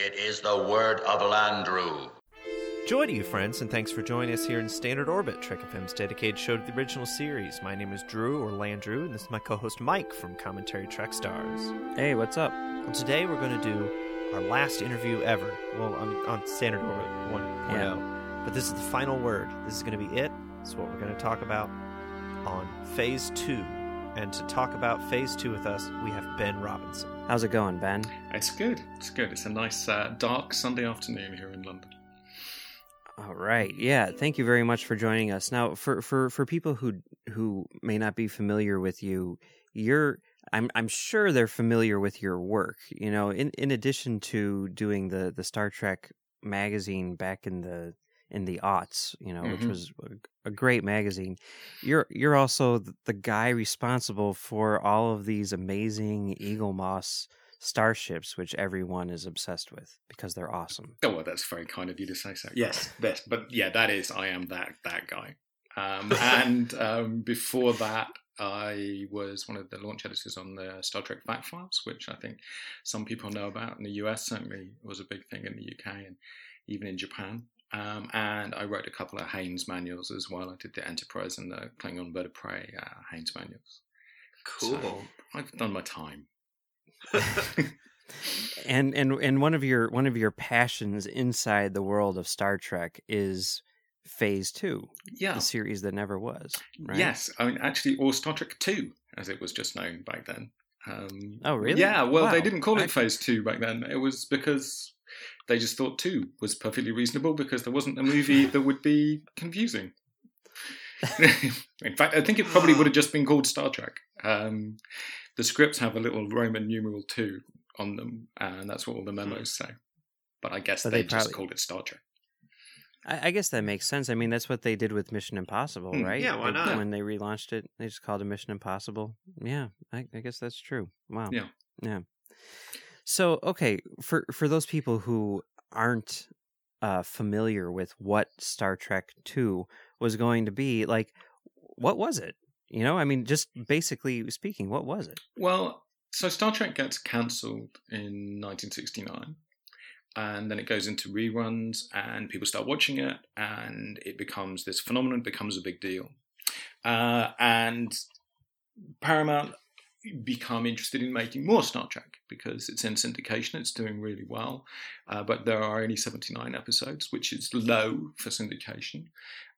It is the word of Landru. Joy to you, friends, and thanks for joining us here in Standard Orbit, Trek FM's dedicated show to the original series. My name is Drew, or Landrew, and this is my co-host Mike from Commentary Trek Stars. Hey, what's up? Well, today we're going to do our last interview ever. Well, on, on Standard Orbit 1.0. Yeah. But this is the final word. This is going to be it. This is what we're going to talk about on Phase 2. And to talk about Phase 2 with us, we have Ben Robinson. How's it going, Ben? It's good. It's good. It's a nice uh, dark Sunday afternoon here in London. All right. Yeah, thank you very much for joining us. Now, for for for people who who may not be familiar with you, you're I'm I'm sure they're familiar with your work. You know, in in addition to doing the the Star Trek magazine back in the in the aughts, you know, which Mhm. was a, a great magazine. You're you're also the guy responsible for all of these amazing Eaglemoss starships, which everyone is obsessed with because they're awesome. Oh, well, that's very kind of you to say so. Yes, yes, but yeah, that is I am that that guy. Um, and um, before that, I was one of the launch editors on the Star Trek Fact Files, which I think some people know about in the US. Certainly, was a big thing in the UK and even in Japan. Um, and I wrote a couple of Haynes manuals as well. I did the Enterprise and the Klingon Bird of Prey uh, Haynes manuals. So I've done my time. and and and one of your one of your passions inside the world of Star Trek is Phase Two, yeah, the series that never was. Right? Yes, I mean actually, or Star Trek Two, as it was just known back then. Um, Oh, really? Yeah. Well, they didn't call it I- Phase Two back then. It was because they just thought two was perfectly reasonable because there wasn't a movie that would be confusing. In fact, I think it probably would have just been called Star Trek. Um, the scripts have a little Roman numeral two on them, and that's what all the memos say. But I guess But they, they just called it Star Trek. I, I guess that makes sense. I mean, that's what they did with Mission Impossible, Hmm. right? Yeah, why They- not? When they relaunched it, they just called it Mission Impossible. Yeah, I, I guess that's true. Wow. Yeah. Yeah. So, okay, for for those people who aren't uh, familiar with what Star Trek Two was going to be, like, what was it? You know, I mean, just basically speaking, what was it? Well, so Star Trek gets cancelled in 1969, and then it goes into reruns, and people start watching it, and it becomes this phenomenon, becomes a big deal, uh, and Paramount become interested in making more Star Trek because it's in syndication, it's doing really well, uh, but there are only 79 episodes, which is low for syndication,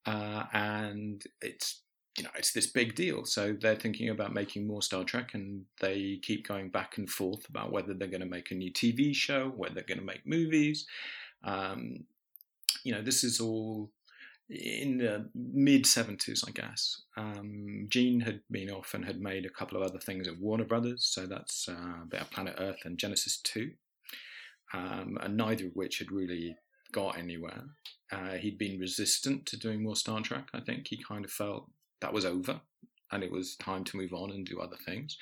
uh, and it's you know, it's this big deal. So they're thinking about making more Star Trek, and they keep going back and forth about whether they're going to make a new TV show, whether they're going to make movies. Um, you know, this is all in the mid 70s, I guess. Um, Gene had been off and had made a couple of other things at Warner Brothers, so that's uh, a bit of Planet Earth and Genesis 2, um, and neither of which had really got anywhere. Uh, he'd been resistant to doing more Star Trek, I think. He kind of felt that was over and it was time to move on and do other things.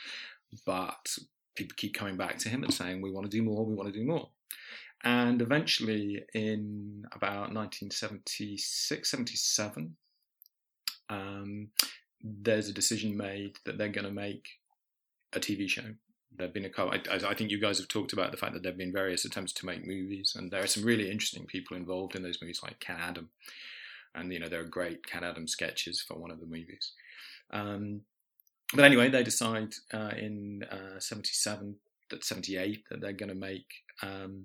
But people keep coming back to him and saying, we want to do more, we want to do more. And eventually, in about 1976, 77, um, there's a decision made that they're going to make a TV show. There've been a couple. I, I think you guys have talked about the fact that there've been various attempts to make movies, and there are some really interesting people involved in those movies, like Ken Adam, and you know there are great Ken Adam sketches for one of the movies. Um, but anyway, they decide uh, in uh, '77 that '78 that they're going to make um,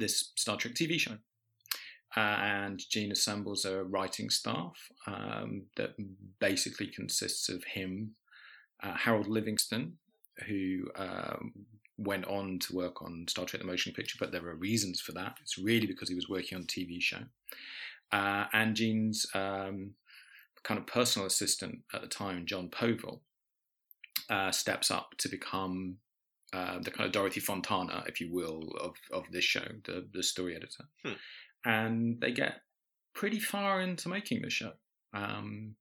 this Star Trek TV show. Uh, and Gene assembles a writing staff um, that basically consists of him, uh, Harold Livingston, who um, went on to work on Star Trek: The Motion Picture, but there are reasons for that. It's really because he was working on a TV show, uh, and Gene's um, kind of personal assistant at the time, John Povill. uh, steps up to become uh, the kind of Dorothy Fontana, if you will, of, of this show, the, the story editor. Hmm. And they get pretty far into making the show. Um,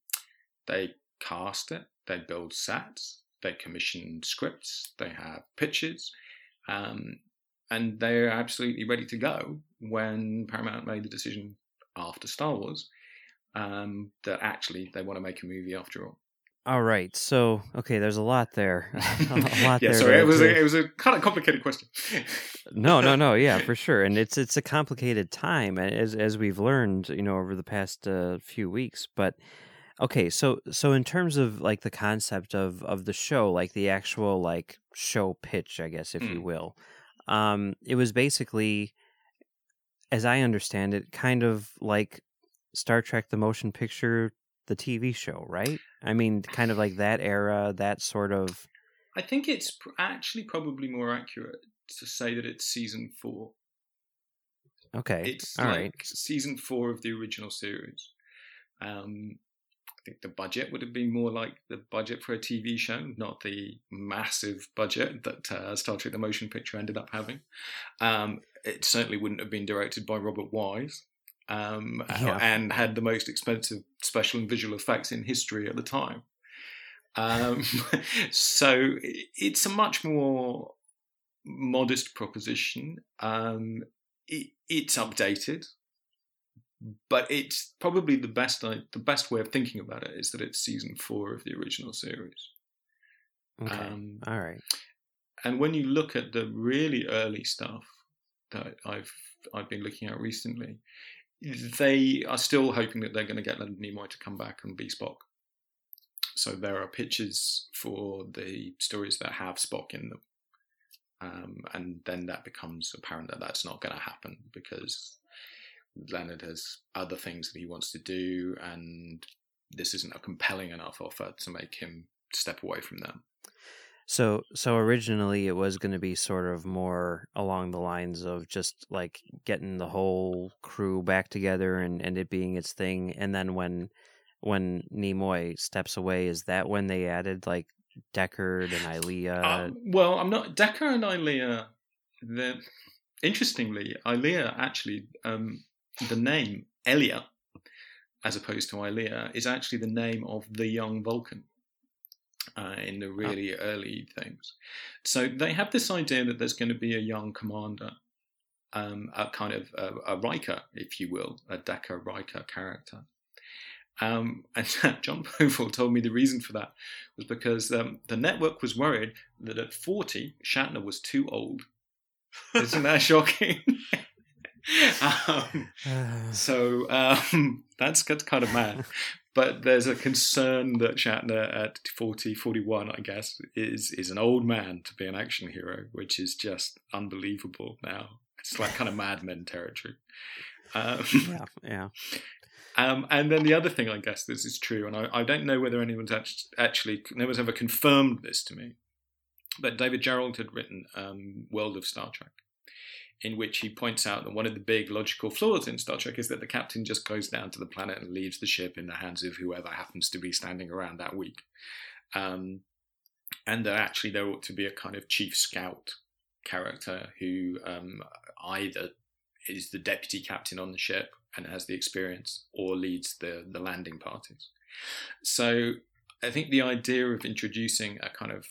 they cast it, they build sets, they commission scripts, they have pitches, um, and they're absolutely ready to go when Paramount made the decision after Star Wars um, that actually they want to make a movie after all. All right. So, okay, there's a lot there. a lot yeah, there. sorry, it was a, it was a kind of complicated question. no, no, no. Yeah, for sure. And it's it's a complicated time as as we've learned, you know, over the past uh, few weeks. But okay, so so in terms of like the concept of of the show, like the actual like show pitch, I guess, if you Mm. will, um, it was basically, as I understand it, kind of like Star Trek: The Motion Picture, the TV show, right? I mean, kind of like that era, that sort of. I think it's actually probably more accurate to say that it's season four. Okay, It's all like right. season four of the original series. Um, I think the budget would have been more like the budget for a TV show, not the massive budget that uh, Star Trek: The Motion Picture ended up having. Um, it certainly wouldn't have been directed by Robert Wise, um, Yeah. and had the most expensive special and visual effects in history at the time. Um, so it's a much more modest proposition. Um, it, it's updated, but it's probably the best. I, the best way of thinking about it is that it's season four of the original series. Okay, Um, all right. and when you look at the really early stuff that I've I've been looking at recently, they are still hoping that they're going to get Leonard Nimoy to come back and be Spock. So there are pitches for the stories that have Spock in them, um, and then that becomes apparent that that's not going to happen because Leonard has other things that he wants to do, and this isn't a compelling enough offer to make him step away from them. So so originally it was going to be sort of more along the lines of just like getting the whole crew back together and and it being its thing and then when when Nimoy steps away is that when they added like Decker and Ilia Um, well, I'm not Decker and Ilia. The interestingly, Ilia actually um, the name Elia, as opposed to Ilia, is actually the name of the young Vulcan uh, in the really early things. So they have this idea that there's going to be a young commander, um, a kind of a, a Riker, if you will, a Decker Riker character. Um, and John Povill told me the reason for that was because um, the network was worried that at 40, Shatner was too old. Isn't that shocking? um, so um, that's, that's kind of mad. But there's a concern that Shatner at 40, 41, I guess, is is an old man to be an action hero, which is just unbelievable now. It's like kind of Mad Men territory. Um, yeah yeah um, and then the other thing, I guess, this is true, and I, I don't know whether anyone's act- actually, no one's ever confirmed this to me, but David Gerrold had written um, World of Star Trek, in which he points out that one of the big logical flaws in Star Trek is that the captain just goes down to the planet and leaves the ship in the hands of whoever happens to be standing around that week. Um, and that actually there ought to be a kind of chief scout character who um, either is the deputy captain on the ship and has the experience or leads the, the landing parties. So I think the idea of introducing a kind of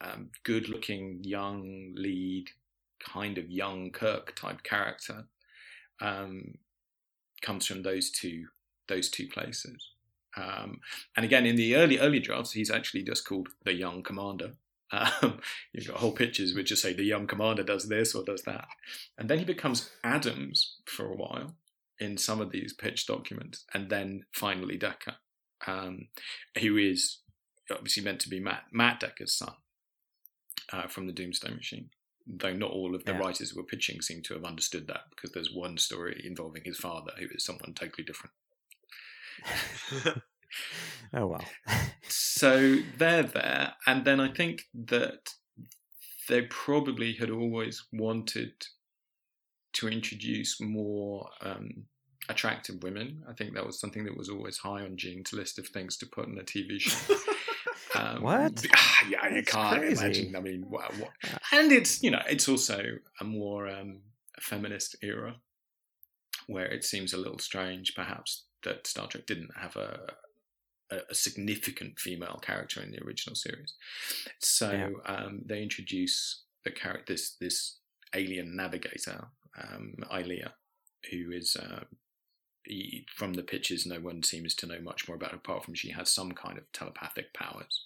um, good looking young lead, kind of young Kirk type character um, comes from those two those two places. Um, and again, in the early early drafts, he's actually just called the young commander. Um, you've got whole pictures which just say the young commander does this or does that, and then he becomes Adams for a while in some of these pitch documents, and then finally Decker, um, who is obviously meant to be Matt Matt Decker's son uh, from the Doomsday Machine. Though not all of the Yeah. writers who were pitching seem to have understood that, because there's one story involving his father, who is someone totally different. oh well so they're there, and then I think that they probably had always wanted to introduce more um, attractive women. I think that was something that was always high on Gene's list of things to put in a TV show. Um, What? Yeah, you That's can't crazy. imagine. I mean, what, what, and it's you know it's also a more um, feminist era where it seems a little strange, perhaps, that Star Trek didn't have a a, a significant female character in the original series. So Yeah. um, they introduce the character this this alien navigator, um, Ilia, who is. Uh, he- from the pictures, no one seems to know much more about her apart from she has some kind of telepathic powers.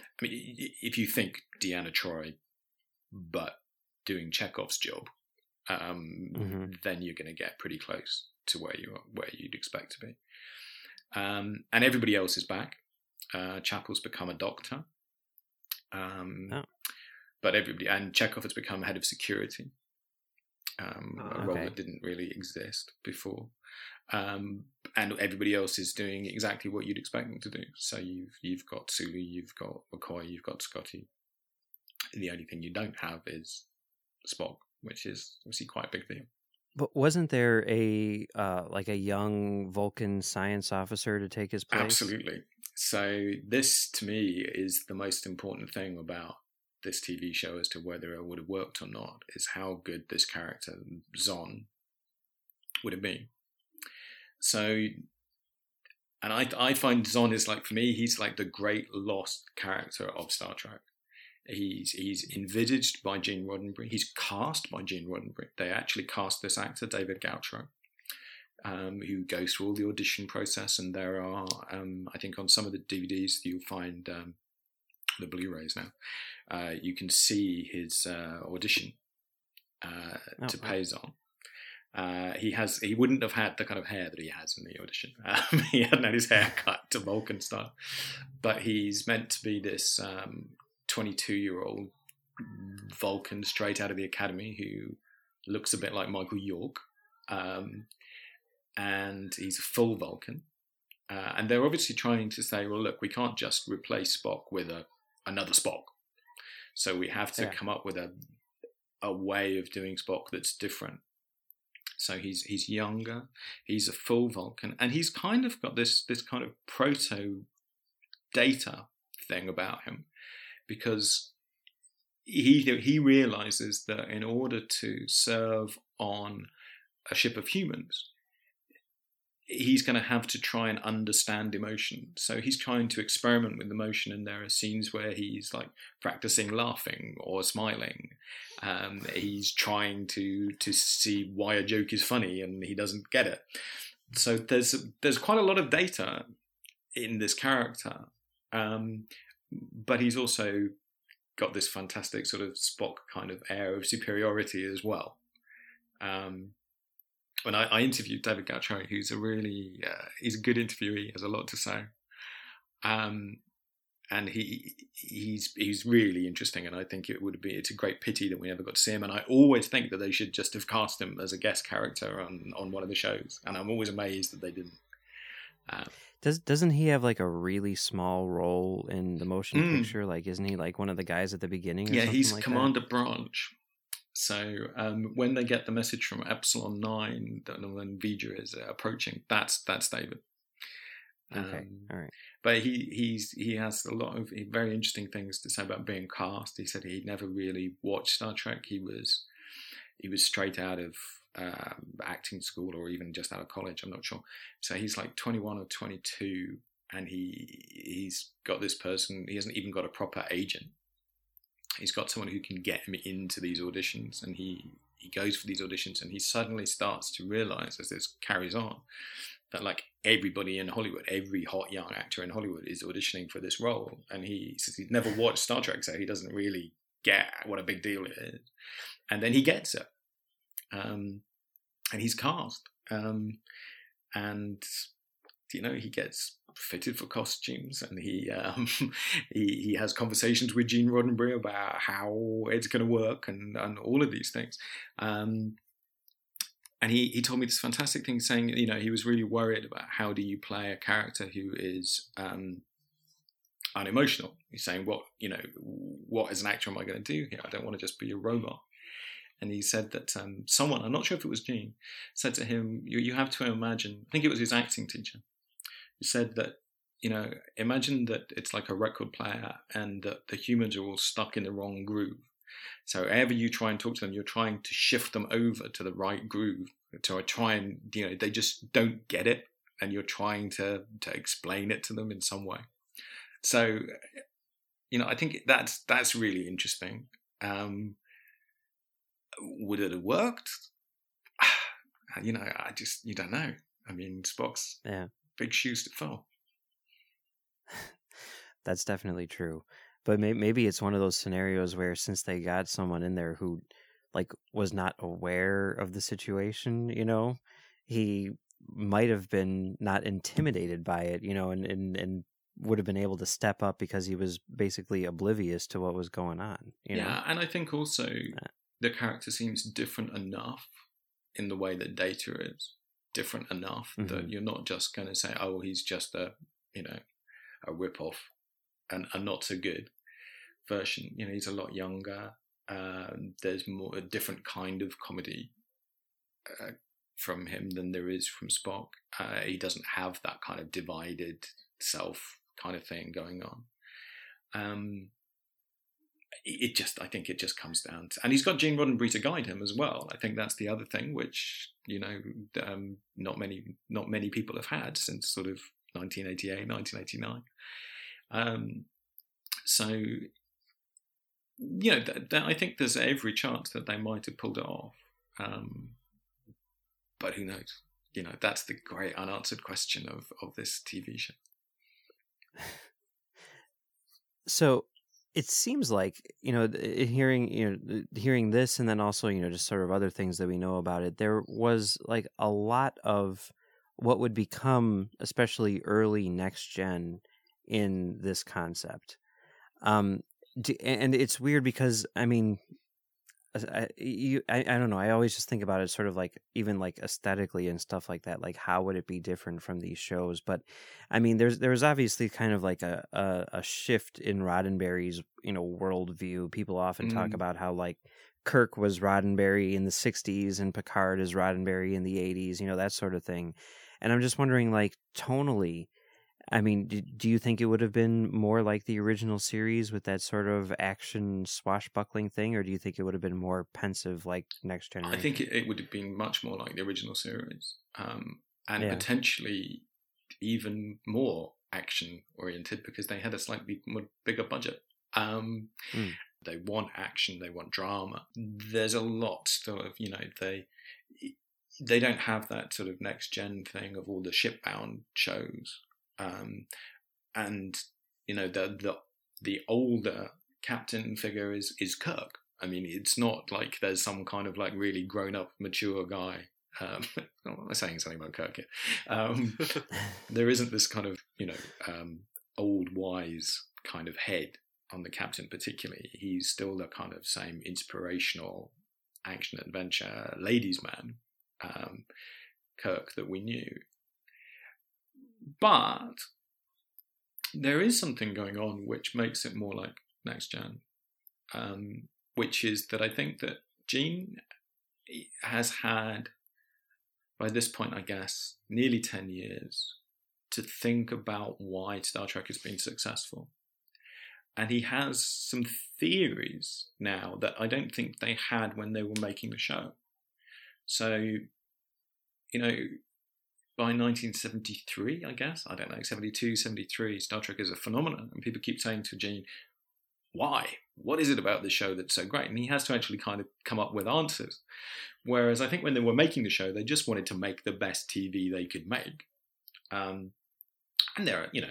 I mean, if you think Deanna Troi, but doing Chekhov's job, um, Mhm. then you're going to get pretty close to where you are, where you'd expect to be. Um, and everybody else is back. Uh, Chapel's become a doctor. Um, Oh. But everybody and Chekhov has become head of security, um, a Ah, role okay. that didn't really exist before. Um, and everybody else is doing exactly what you'd expect them to do. So you've you've got Sulu, you've got McCoy, you've got Scotty. The only thing you don't have is Spock, which is obviously quite a big deal. But wasn't there a uh, like a young Vulcan science officer to take his place? Absolutely. So this to me is the most important thing about this TV show as to whether it would have worked or not is how good this character Xon would have been. So, and I I find Xon is like for me he's like the great lost character of Star Trek. He's he's envisaged by Gene Roddenberry. He's cast by Gene Roddenberry. They actually cast this actor David Gautreaux um, who goes through all the audition process. And there are, um, I think, on some of the DVDs you'll find um, the Blu-rays now. Uh, you can see his uh, audition uh, Oh, to wow. play Xon. Uh, he has. He wouldn't have had the kind of hair that he has in the audition. Um, he hadn't had his hair cut to Vulcan style, but he's meant to be this um, 22-year-old Vulcan straight out of the academy who looks a bit like Michael York. Um, and he's a full Vulcan. Uh, and they're obviously trying to say, well, look, we can't just replace Spock with a another Spock. So we have to Yeah. come up with a a way of doing Spock that's different. So he's he's younger, he's a full Vulcan, and he's kind of got this this kind of proto data thing about him, because he he realizes that in order to serve on a ship of humans, he's going to have to try and understand emotion. So he's trying to experiment with emotion, and there are scenes where he's like practicing laughing or smiling. Um, he's trying to to see why a joke is funny, and he doesn't get it. So there's there's quite a lot of data in this character, um, but he's also got this fantastic sort of Spock kind of air of superiority as well. Um, when I, I interviewed David Gautreaux, who's a really uh, he's a good interviewee, has a lot to say, um, and he he's he's really interesting, and I think it would be it's a great pity that we never got to see him. And I always think that they should just have cast him as a guest character on on one of the shows, and I'm always amazed that they didn't. Um, Does doesn't he have like a really small role in the motion Mm. picture? Like, isn't he like one of the guys at the beginning? Or yeah, something he's like that? Commander Branch. So um, when they get the message from Epsilon Nine that when V'Ger is uh, approaching, that's that's David. Okay, Um, all right. but he he's he has a lot of very interesting things to say about being cast. He said he never really watched Star Trek. He was he was straight out of um, acting school or even just out of college. I'm not sure. So he's like 21 or 22, and he he's got this person. He hasn't even got a proper agent. He's got someone who can get him into these auditions, and he he goes for these auditions, and he suddenly starts to realize as this carries on that like everybody in Hollywood, every hot young actor in Hollywood is auditioning for this role, and he says he's never watched Star Trek, so he doesn't really get what a big deal it is, and then he gets it, um, and he's cast, um, and you know he gets fitted for costumes, and he um, he he has conversations with Gene Roddenberry about how it's going to work, and and all of these things. Um, and he, he told me this fantastic thing saying you know he was really worried about how do you play a character who is um, unemotional? He's saying what you know what as an actor am i going to do here? I don't want to just be a robot. And he said that um, someone i'm not sure if it was gene said to him you, you have to imagine i think it was his acting teacher said that you know, imagine that it's like a record player and that the humans are all stuck in the wrong groove. So ever you try and talk to them, you're trying to shift them over to the right groove. To try and you know they just don't get it, and you're trying to to explain it to them in some way. So, you know, I think that's that's really interesting. Um, would it have worked? You know, I just you don't know. I mean, Spock's Yeah. Big shoes to fill. That's definitely true. But may- maybe it's one of those scenarios where since they got someone in there who like was not aware of the situation, you know, he might have been not intimidated by it, you know, and and and would have been able to step up because he was basically oblivious to what was going on, you know. yeah, and I think also uh the character seems different enough in the way that Data is different enough that Mhm. you're not just going to say, "Oh, he's just a you know a rip off," and a not so good version. You know, he's a lot younger. Um, there's more a different kind of comedy uh, from him than there is from Spock. Uh, he doesn't have that kind of divided self kind of thing going on. Um, it just, I think it just comes down to, and he's got Gene Roddenberry to guide him as well. I think that's the other thing, which you know, um, not many, not many people have had since sort of 1988, 1989. Um, so, you know, th- I think there's every chance that they might have pulled it off. Um, but who knows? You know, that's the great unanswered question of, of this TV show. so it seems like you know hearing you know hearing this and then also you know just sort of other things that we know about it there was like a lot of what would become especially early next gen in this concept. Um and it's weird because i mean I, you, I, I don't know. I always just think about it sort of like even like aesthetically and stuff like that. Like how would it be different from these shows? But I mean, there's there's obviously kind of like a a, a shift in Roddenberry's you know worldview. People often talk Mm. about how like Kirk was Roddenberry in the '60s and Picard is Roddenberry in the '80s. You know that sort of thing. And I'm just wondering, like tonally, I mean, do, do you think it would have been more like the original series with that sort of action swashbuckling thing, or do you think it would have been more pensive like Next Generation? I think it, would have been much more like the original series, um, and Yeah. potentially even more action oriented because they had a slightly bigger budget. Um, Mm. They want action, they want drama. There's a lot still of you know they they don't have that sort of next gen thing of all the shipbound shows, um, and you know the the the older captain figure is is Kirk. I mean, it's not like there's some kind of like really grown up, mature guy. Um, I'm saying something about Kirk here. Um, there isn't this kind of you know um, old wise kind of head on the captain particularly. He's still the kind of same inspirational action adventure ladies man um, Kirk that we knew. But there is something going on which makes it more like next gen, um, which is that I think that Gene has had, by this point, I guess, nearly 10 years to think about why Star Trek has been successful. And he has some theories now that I don't think they had when they were making the show. So, you know, by 1973, I guess, I don't know, 72, 73, Star Trek is a phenomenon. And people keep saying to Gene, why? What is it about this show that's so great? And he has to actually kind of come up with answers. Whereas I think when they were making the show, they just wanted to make the best TV they could make. Um, and there are, you know,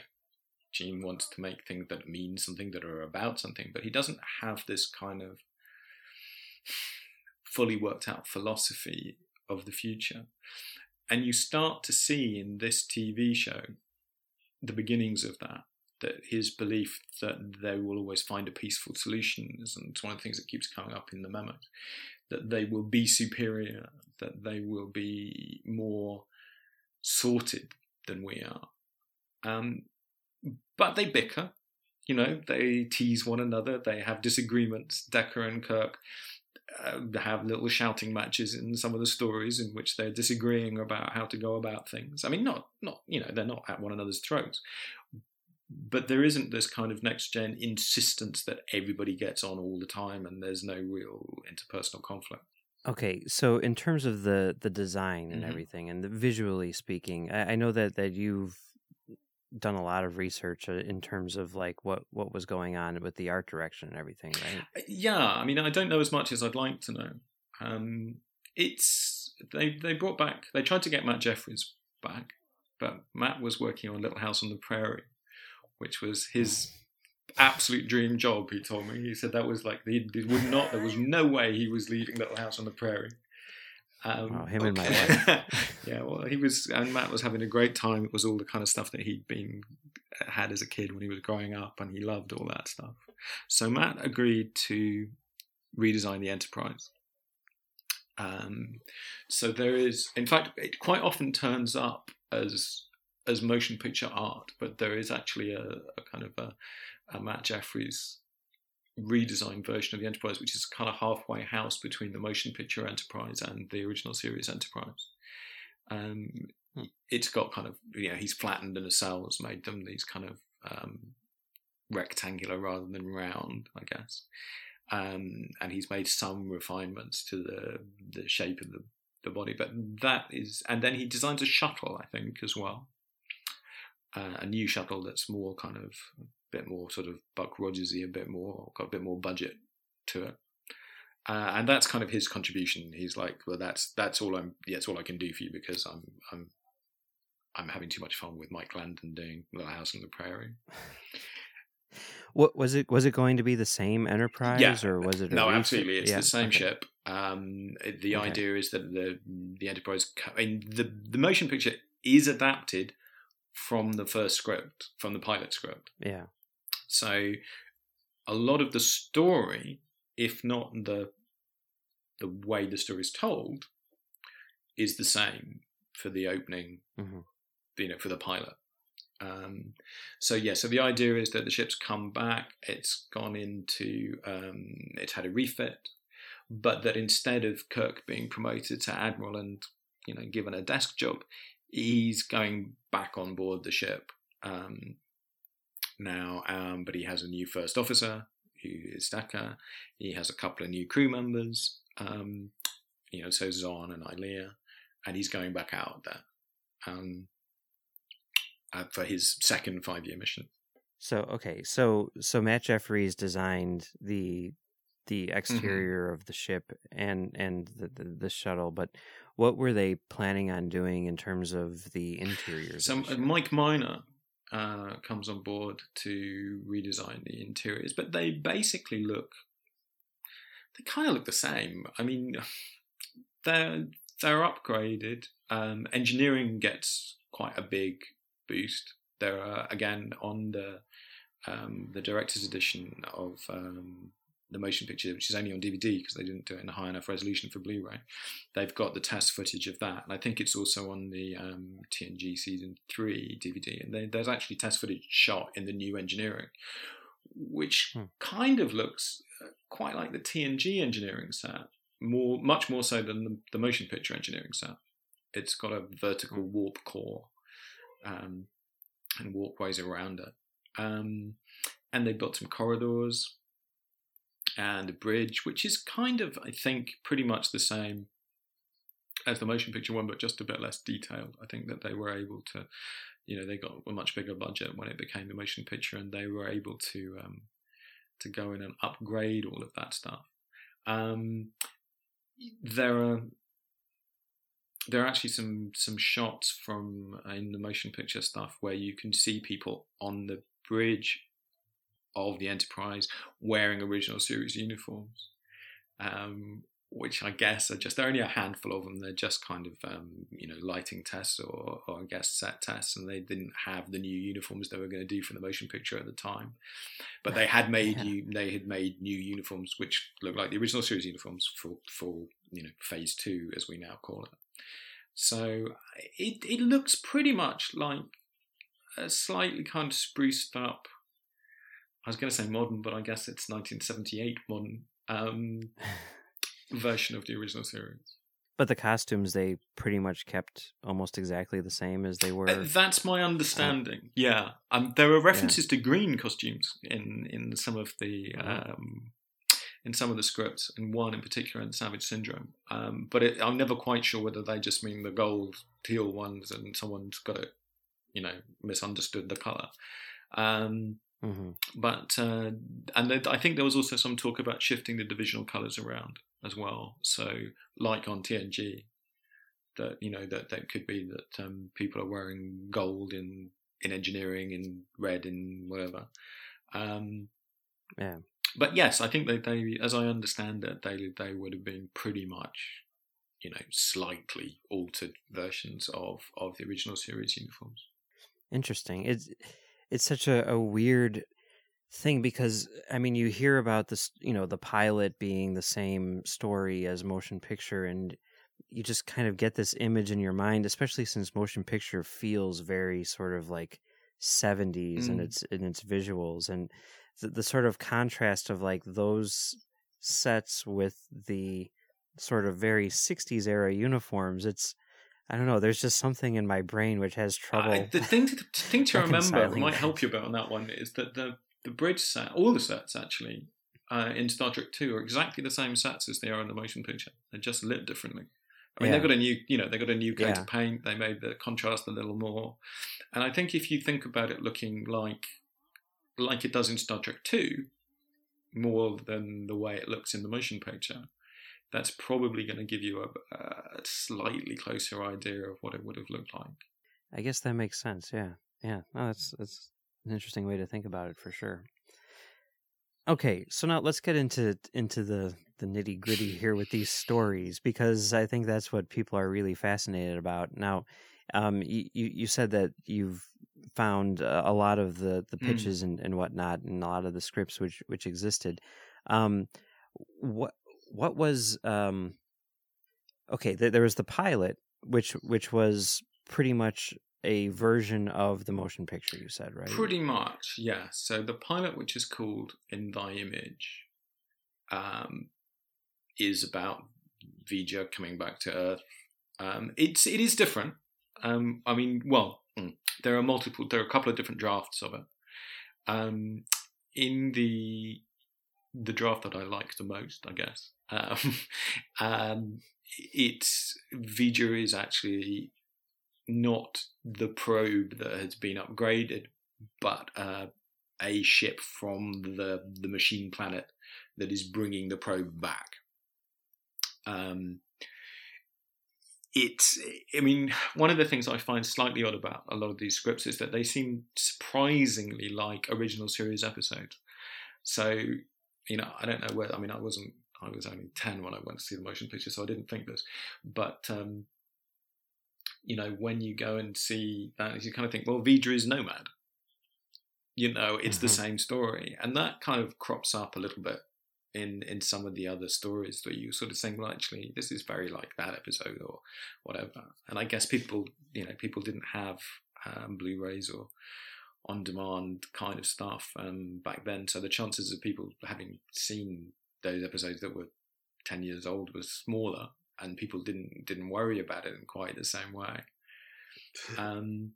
Gene wants to make things that mean something, that are about something, but he doesn't have this kind of fully worked out philosophy of the future. And you start to see in this TV show the beginnings of that. That his belief that they will always find a peaceful solution, and it's one of the things that keeps coming up in the memos, that they will be superior, that they will be more sorted than we are. Um, but they bicker, you know, they tease one another, they have disagreements. Decker and Kirk uh, have little shouting matches in some of the stories in which they're disagreeing about how to go about things. I mean, not not you know they're not at one another's throats, but there isn't this kind of next gen insistence that everybody gets on all the time and there's no real interpersonal conflict. Okay, so in terms of the the design and Mhm. everything, and the visually speaking, I, I know that that you've done a lot of research uh, in terms of like what what was going on with the art direction and everything, right? Yeah, I mean, I don't know as much as I'd like to know. Um, it's they they brought back they tried to get Matt Jefferies back, but Matt was working on Little House on the Prairie, which was his absolute dream job. He told me he said that was like he would not there was no way he was leaving Little House on the Prairie. Um, Wow, him and my yeah, well, he was, and Matt was having a great time. It was all the kind of stuff that he'd been had as a kid when he was growing up, and he loved all that stuff. So Matt agreed to redesign the Enterprise. Um, so there is, in fact, it quite often turns up as as motion picture art, but there is actually a, a kind of a, a Matt Jefferies redesigned version of the Enterprise, which is kind of halfway house between the motion picture Enterprise and the original series Enterprise. Um, it's got kind of you know he's flattened nacelles made them these kind of um, rectangular rather than round, I guess. Um, and he's made some refinements to the the shape of the, the body, but that is, and then he designs a shuttle, I think, as well, uh, a new shuttle that's more kind of a bit more sort of Buck Rogersy, a bit more got a bit more budget to it. Uh, and that's kind of his contribution. He's like, well, that's that's all I'm. Yeah, it's all I can do for you because I'm I'm I'm having too much fun with Mike Landon doing Little House on the Prairie. What was it? Was it going to be the same Enterprise, yeah. or was it? A no? Absolutely, it's Yeah, the same okay. ship. Um, the Okay. idea is that the the Enterprise, I mean, the the motion picture is adapted from the first script, from the pilot script. Yeah. So a lot of the story, if not the the way the story is told, is the same for the opening, Mhm. you know, for the pilot. Um, so yeah, so the idea is that the ship's come back, it's gone into, um, it's had a refit, but that instead of Kirk being promoted to admiral and you know given a desk job, he's going back on board the ship um, now. Um, but he has a new first officer who is Decker. He has a couple of new crew members, um, you know, so Xon and Ilia, and he's going back out there um, uh, for his second five-year mission. So okay, so so Matt Jefferies designed the the Mm-hmm. exterior of the ship and and the, the the shuttle, but what were they planning on doing in terms of the interiors? So uh. Mike Minor uh, comes on board to redesign the interiors, but they basically look they kind of look the same. I mean, they're they're upgraded. Um, engineering gets quite a big boost. There are again on the um, the director's edition of um, the motion picture, which is only on DVD because they didn't do it in a high enough resolution for Blu-ray. They've got the test footage of that, and I think it's also on the um, TNG season three DVD. And they, there's actually test footage shot in the new engineering, which Hmm. kind of looks uh, quite like the TNG engineering set, more much more so than the, the motion picture engineering set. It's got a vertical warp core um, and walkways around it. Um, and they built some corridors and a bridge, which is kind of, I think, pretty much the same as the motion picture one, but just a bit less detailed. I think that they were able to, you know, they got a much bigger budget when it became the motion picture, and they were able to um, to go in and upgrade all of that stuff. Um, there are there are actually some some shots from uh, in the motion picture stuff where you can see people on the bridge of the Enterprise wearing original series uniforms, um, which I guess are just there are only a handful of them. They're just kind of um, you know lighting tests or, or I guess set tests, and they didn't have the new uniforms they were going to do for the motion picture at the time. But they had made Yeah. you they had made new uniforms which look like the original series uniforms for for you know phase two as we now call it. So it it looks pretty much like a slightly kind of spruced up. I was going to say modern, but I guess it's 1978 modern um, version of the original series. but the costumes they pretty much kept almost exactly the same as they were. Uh, that's my understanding. yeah, um, there are references to green costumes in in some of the Uh-huh. um, in some of the scripts, and one in particular in Savage Syndrome. Um, but it, I'm never quite sure whether they just mean the gold teal ones, and someone's got it, you know, misunderstood the color. Um, hmm but uh, and I think there was also some talk about shifting the divisional colours around as well. So, like on TNG, that you know that that could be that um, people are wearing gold in in engineering, in red, in whatever. Um, Yeah. but yes, I think they, they, as I understand it, they they would have been pretty much, you know, slightly altered versions of of the original series uniforms. Interesting. It's it's such a, a weird thing because I mean you hear about this you know the pilot being the same story as motion picture and you just kind of get this image in your mind especially since motion picture feels very sort of like 70s in Mm. its in its visuals and the, the sort of contrast of like those sets with the sort of very 60s era uniforms it's I don't know. There's just something in my brain which has trouble. Uh, the thing to, the thing to remember might help you a bit on that one is that the the bridge set, all the sets actually uh, in Star Trek Two are exactly the same sets as they are in the motion picture. They're just lit differently. I mean, Yeah. they've got a new, you know, they've got a new coat Yeah. of paint. They made the contrast a little more, and I think if you think about it looking like like it does in Star Trek Two, more than the way it looks in the motion picture, that's probably going to give you a, a slightly closer idea of what it would have looked like. I guess that makes sense. Yeah, yeah. No, that's that's an interesting way to think about it for sure. Okay, so now let's get into into the the nitty gritty here with these stories because I think that's what people are really fascinated about. Now, um, you you said that you've found a lot of the the Mm. pitches and, and whatnot and a lot of the scripts which which existed. Um, what what was um okay? Th- there was the pilot, which which was pretty much a version of the motion picture. You said right? Pretty much, yeah. So the pilot, which is called In Thy Image, um, is about V'Ger coming back to Earth. Um, it's it is different. Um, I mean, well, mm, there are multiple. There are a couple of different drafts of it. Um, in the the draft that I like the most, I guess, um, um, it's V'Ger is actually not the probe that has been upgraded, but uh, a ship from the the machine planet that is bringing the probe back. Um, it's, I mean, one of the things I find slightly odd about a lot of these scripts is that they seem surprisingly like original series episodes. So, you know, I don't know where. I mean, I wasn't. I was only ten when I went to see the motion picture, so I didn't think this. But um, you know, when you go and see that, you kind of think, well, V'Ger is Nomad. You know, it's the Mhm. same story, and that kind of crops up a little bit in in some of the other stories that you sort of think, well, actually, this is very like that episode or whatever. And I guess people, you know, people didn't have um, Blu-rays or on-demand kind of stuff um, back then, so the chances of people having seen those episodes that were ten years old was smaller and people didn't didn't worry about it in quite the same way. Um,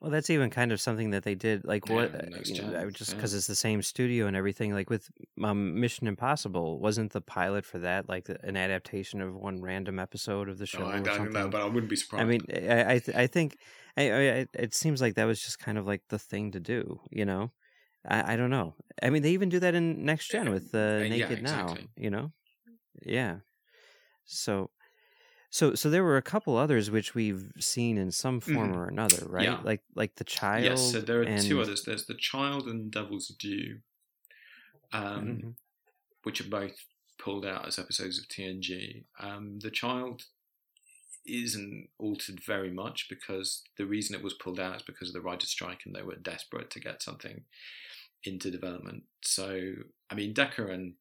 Well, that's even kind of something that they did. Like what? Yeah, uh, you know, I- just yeah. because it's the same studio and everything. Like with um, Mission Impossible, wasn't the pilot for that like an adaptation of one random episode of the show? oh, I or don't know, but I wouldn't be surprised. I mean, I I, th- I think I, I, it seems like that was just kind of like the thing to do. You know, I, I don't know. I mean, they even do that in Next Gen Yeah, with uh, uh, yeah, Naked Now. You know, yeah. So, so so there were a couple others which we've seen in some form Mhm. or another, right? Yeah. Like like the child. yes, so there are and, two others. There's the Child and Devil's Due, um, Mhm. which are both pulled out as episodes of TNG. Um, the Child isn't altered very much because the reason it was pulled out is because of the writer's strike and they were desperate to get something into development. So, I mean, Decker and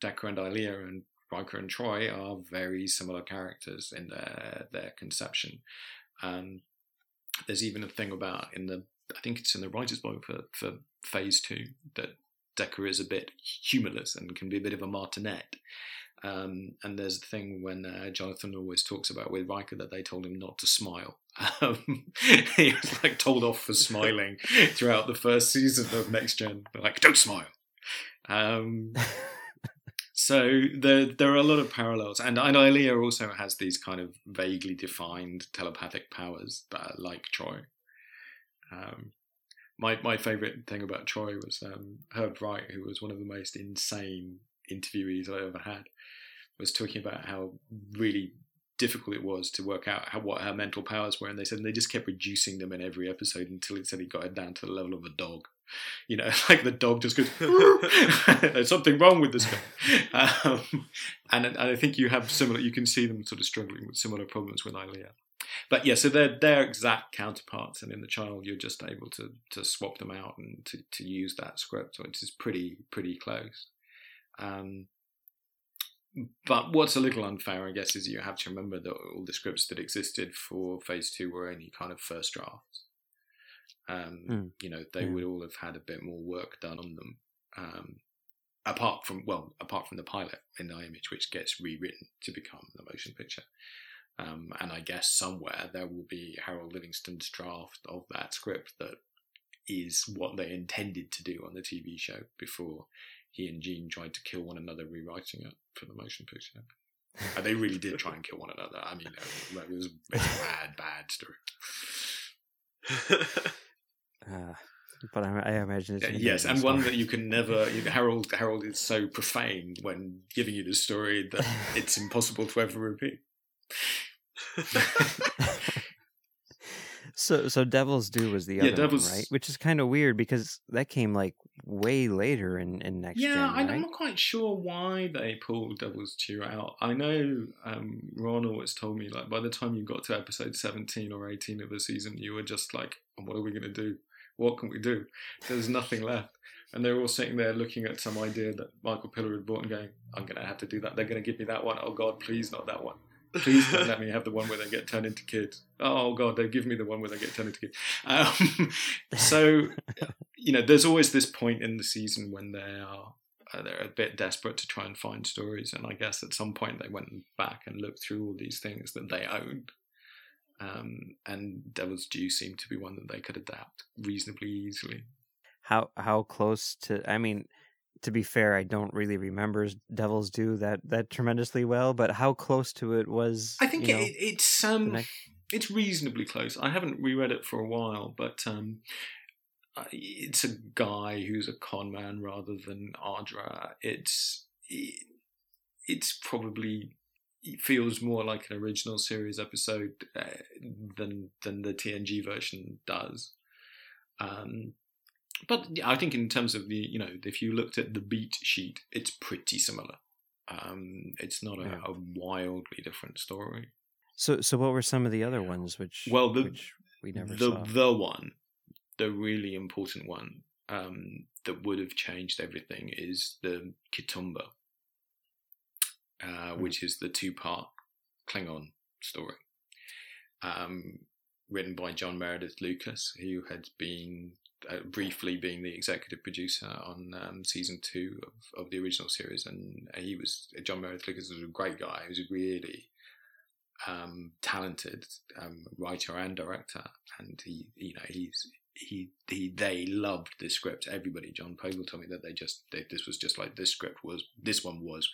Decker and Ilia and Riker and Troi are very similar characters in their their conception. Um, there's even a thing about in the I think it's in the writer's book for, for Phase Two that Decker is a bit humorless and can be a bit of a martinet. Um, and there's the thing when uh, Jonathan always talks about with Riker that they told him not to smile. Um, he was like told off for smiling throughout the first season of Next Gen. They're like, don't smile. Um, so there there are a lot of parallels, and and Ilia also has these kind of vaguely defined telepathic powers that are like Troi. Um, my my favorite thing about Troi was um, Herb Wright, who was one of the most insane interviewees I ever had, was talking about how really difficult it was to work out how, what her mental powers were, and they said they just kept reducing them in every episode until it said he got it down to the level of a dog. You know, like the dog just goes, "There's something wrong with this guy," um, and, and I think you have similar. You can see them sort of struggling with similar problems with Ilia. But yeah, so they're they're exact counterparts, and in the child you're just able to to swap them out and to, to use that script, which is pretty pretty close. Um, but what's a little unfair, I guess, is you have to remember that all the scripts that existed for Phase Two were only kind of first drafts. Um, Mm. You know, they Yeah. would all have had a bit more work done on them. Um, apart from well, apart from the pilot in the image, which gets rewritten to become the motion picture. Um, and I guess somewhere there will be Harold Livingston's draft of that script that is what they intended to do on the TV show before he and Gene tried to kill one another rewriting it for the motion picture. And they really did try and kill one another. I mean, it was, it was a bad, bad story. Uh, but I, I imagine it's Yeah, gonna be a yes, and one that you can never. you- Harold Harold is so profane when giving you the story that it's impossible to ever repeat. So so Devil's Due was the Yeah, other one, Devil's- right? Which is kind of weird because that came like way later in, in next year yeah, gen, I, right? I'm not quite sure why they pulled Devil's Due out. I know um, Ron always told me like by the time you got to episode 17 or 18 of the season, you were just like, "What are we going to do? What can we do?" There's nothing left. And they're all sitting there looking at some idea that Michael Piller had bought and going, I'm going to have to do that. They're going to give me that one. Oh, God, please not that one. Please don't let me have the one where they get turned into kids. Oh, God, they give me the one where they get turned into kids. Um, so, you know, there's always this point in the season when they are. Uh, they're a bit desperate to try and find stories, and I guess at some point they went back and looked through all these things that they owned, um, and Devil's Due seemed to be one that they could adapt reasonably easily. How how close to? I mean, to be fair, I don't really remember Devil's Due that that tremendously well. But how close to it was? I think you know, it, it's um, next- it's reasonably close. I haven't reread it for a while, but um, it's a guy who's a con man rather than Ardra. It's it- it's probably it feels more like an original series episode uh, than than the TNG version does. Um, but yeah, I think in terms of the you know if you looked at the beat sheet, it's pretty similar. Um, it's not a, Yeah. a wildly different story. So so what were some of the other ones which Well, the- which we never the saw? the one, the really important one um, that would have changed everything is the Kitumba, uh, Hmm. which is the two part Klingon story, um, written by John Meredith Lucas, who had been uh, briefly being the executive producer on um, season two of, of the original series, and he was John Meredith Lucas was a great guy. He was a really um, talented um, writer and director, and he, you know, he's he he they loved this script. Everybody, Jon Povill told me that they just they, this was just like this script was this one was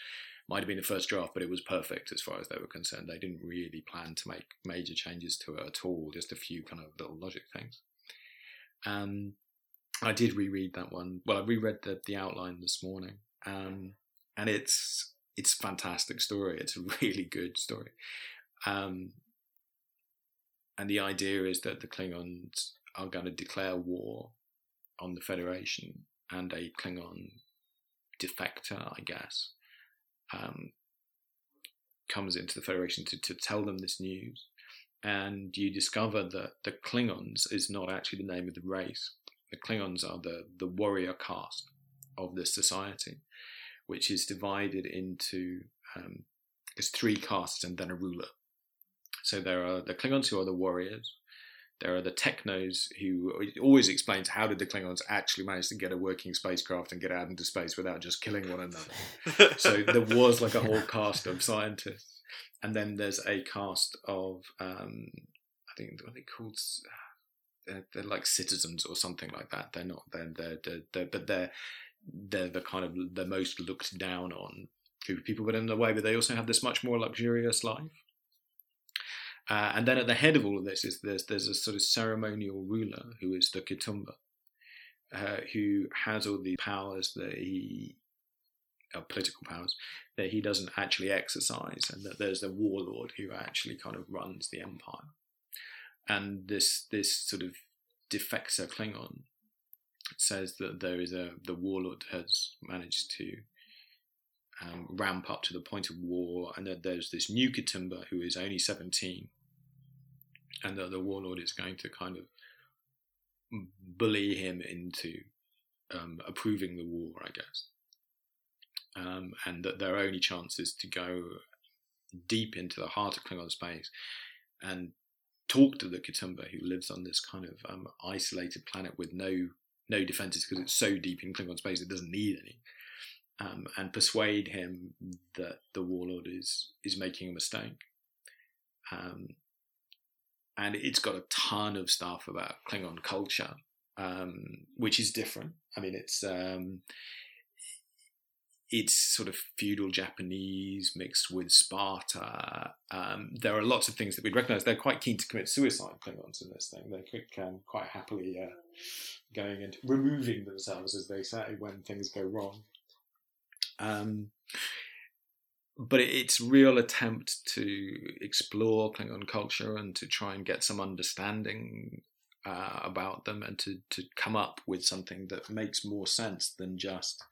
might have been the first draft, but it was perfect as far as they were concerned. They didn't really plan to make major changes to it at all, just a few kind of little logic things. Um, I did reread that one. Well, I reread the the outline this morning, um, and it's it's a fantastic story. It's a really good story. Um, and the idea is that the Klingons are going to declare war on the Federation, and a Klingon defector, I guess, um, comes into the Federation to, to tell them this news. And you discover that the Klingons is not actually the name of the race. The Klingons are the, the warrior caste of this society, which is divided into um, three castes and then a ruler. So there are the Klingons who are the warriors. There are the technos who always explains how did the Klingons actually manage to get a working spacecraft and get out into space without just killing one another. so there was like a whole cast of scientists, and then there's a cast of um, I think what are they called. They're, they're, like citizens or something like that. They're not. They're, they're, they're, they're but they're they're the kind of the most looked down on group of people, but in a way, but they also have this much more luxurious life. Uh, and then at the head of all of this is there's there's a sort of ceremonial ruler who is the Kitumba, uh, who has all the powers that he, uh, political powers that he doesn't actually exercise, and that there's the warlord who actually kind of runs the empire. And this this sort of defector Klingon says that there is a the warlord has managed to um, ramp up to the point of war, and that there's this new Kitumba who is only 17, and that the warlord is going to kind of bully him into um, approving the war, I guess. Um, and that their only chance is to go deep into the heart of Klingon space and talk to the Kitumba who lives on this kind of um, isolated planet with no no defenses because it's so deep in Klingon space it doesn't need any um, and persuade him that the warlord is is making a mistake. Um, and it's got a ton of stuff about Klingon culture, um, which is different. I mean, it's um, it's sort of feudal Japanese mixed with Sparta. Um, there are lots of things that we'd recognise. They're quite keen to commit suicide, Klingons, in this thing. They're um, quite happily uh, going into removing themselves, as they say, when things go wrong. Um, but it's real attempt to explore Klingon culture and to try and get some understanding uh, about them and to, to come up with something that makes more sense than just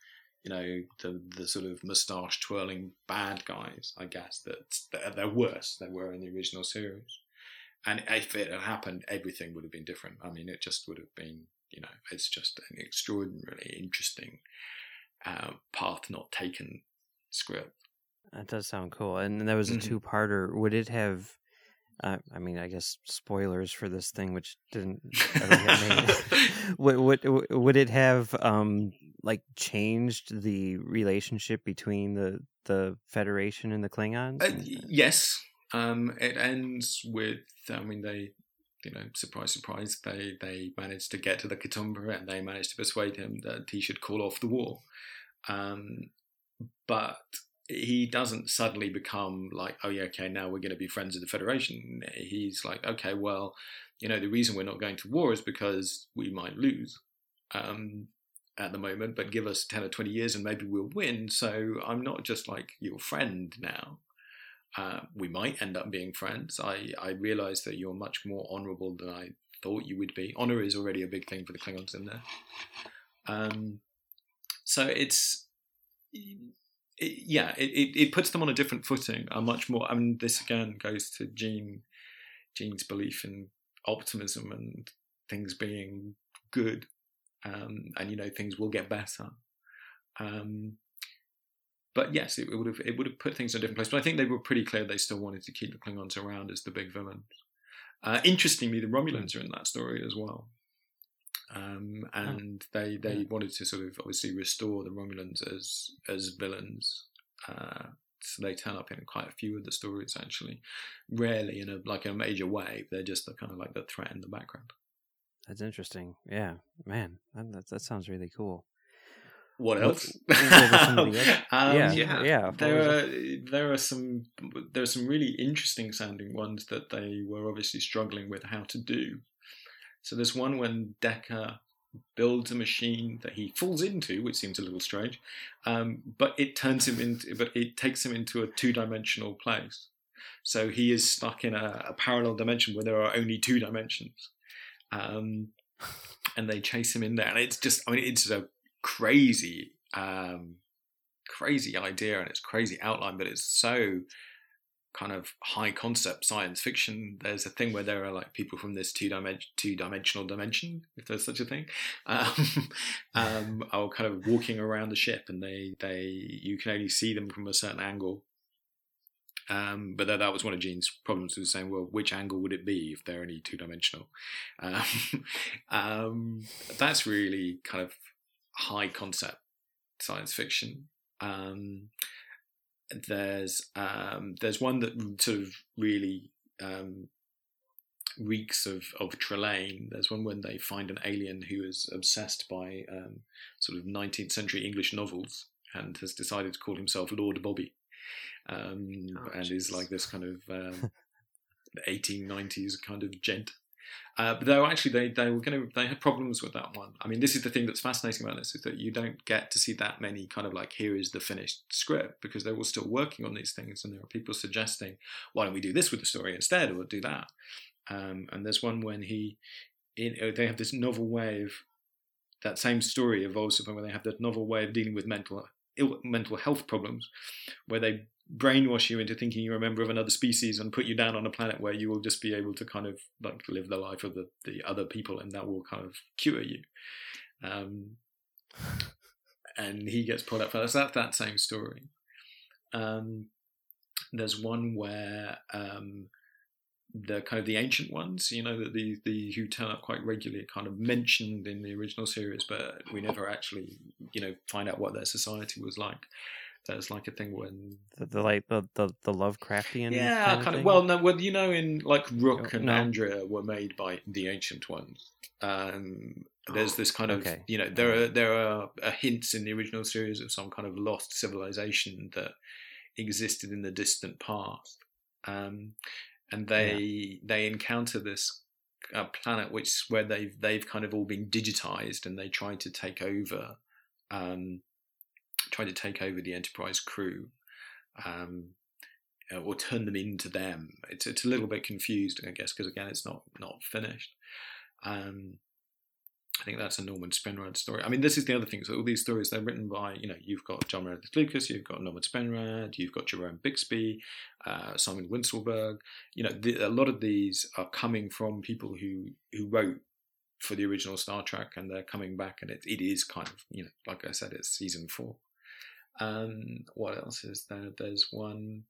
you know the the sort of moustache twirling bad guys I guess that they're worse than were in the original series and if it had happened everything would have been different I mean it just would have been you know it's just an extraordinarily interesting uh, path not taken script. That does sound cool. And that was a mm-hmm. two parter. Would it have? Uh, I mean, I guess spoilers for this thing, which didn't would, would would it have um like changed the relationship between the the Federation and the Klingons? Uh, yes. Um, it ends with. I mean, they you know, surprise, surprise, they they managed to get to the Kitumba and they managed to persuade him that he should call off the war. Um, but he doesn't suddenly become like, oh yeah, okay, now we're going to be friends of the Federation. He's like, okay, well, you know, the reason we're not going to war is because we might lose um, at the moment, but give us ten or twenty years and maybe we'll win. So I'm not just like your friend now. Uh, we might end up being friends. I, I realize that you're much more honorable than I thought you would be. Honor is already a big thing for the Klingons in there. Um, so it's, it, yeah, it, it, puts them on a different footing, a much more, I mean, this again goes to Gene, Gene's belief in optimism and things being good. Um, and, you know, things will get better. Um, but yes, it, it, would have it would have put things in a different place. But I think they were pretty clear they still wanted to keep the Klingons around as the big villains. Uh, interestingly, the Romulans are in that story as well, um, and they they wanted to sort of obviously restore the Romulans as as villains. Uh, so they turn up in quite a few of the stories actually, rarely in a like a major way. They're just the kind of like the threat in the background. That's interesting. Yeah, man, that, that sounds really cool. What else? um, yeah, yeah, yeah. There are there are some there are some really interesting sounding ones that they were obviously struggling with how to do. So there's one when Decker builds a machine that he falls into, which seems a little strange, um, but it turns him into, but it takes him into a two-dimensional place. So he is stuck in a, a parallel dimension where there are only two dimensions, um, and they chase him in there, and it's just, I mean, it's a crazy, um, crazy idea and it's crazy outline, but it's so kind of high concept science fiction. There's a thing where there are like people from this two dimension, two dimensional dimension, if there's such a thing, um, um, are kind of walking around the ship, and they they you can only see them from a certain angle. Um, but that, that was one of Gene's problems was saying, well, which angle would it be if they're only two dimensional? Um, um, that's really kind of high concept science fiction. Um, there's um, there's one that sort of really um, reeks of of Trelane. There's one when they find an alien who is obsessed by um, sort of 19th century English novels and has decided to call himself Lord Bobby, um, Oh, and is like this kind of um, 1890s kind of gent. Uh, but though actually they, they were going to they had problems with that one. I mean, this is the thing that's fascinating about this is that you don't get to see that many kind of like here is the finished script because they're all still working on these things and there are people suggesting why don't we do this with the story instead or do that. Um, and there's one when he in, uh, they have this novel way of that same story evolves from where they have that novel way of dealing with mental ill, mental health problems where they brainwash you into thinking you're a member of another species and put you down on a planet where you will just be able to kind of like live the life of the, the other people and that will kind of cure you. Um, and he gets pulled up for that. So that's that same story. Um, there's one where um, the kind of the ancient ones, you know, that the the who turn up quite regularly, kind of mentioned in the original series, but we never actually, you know, find out what their society was like. There's like a thing when The, the like the, the the Lovecraftian. yeah, kind kind of. Well, no, well, you know, in like Ruk and No. Andrea were made by the ancient ones. Um, there's this kind of, Okay. you know, there are there are uh, hints in the original series of some kind of lost civilization that existed in the distant past, um, and they they encounter this uh, planet which where they've they've kind of all been digitized and they try to take over, um, try to take over the Enterprise crew. Um, uh, or turn them into them. It's it's a little bit confused, I guess, because again, it's not not finished. Um, I think that's a Norman Spinrad story. I mean, this is the other thing. So all these stories they're written by you know you've got John Meredith Lucas, you've got Norman Spinrad, you've got Jerome Bixby, uh, Simon Wincelberg. You know, the, a lot of these are coming from people who who wrote for the original Star Trek, and they're coming back, and it it is kind of you know like I said, it's season four. Um, what else is there? There's one.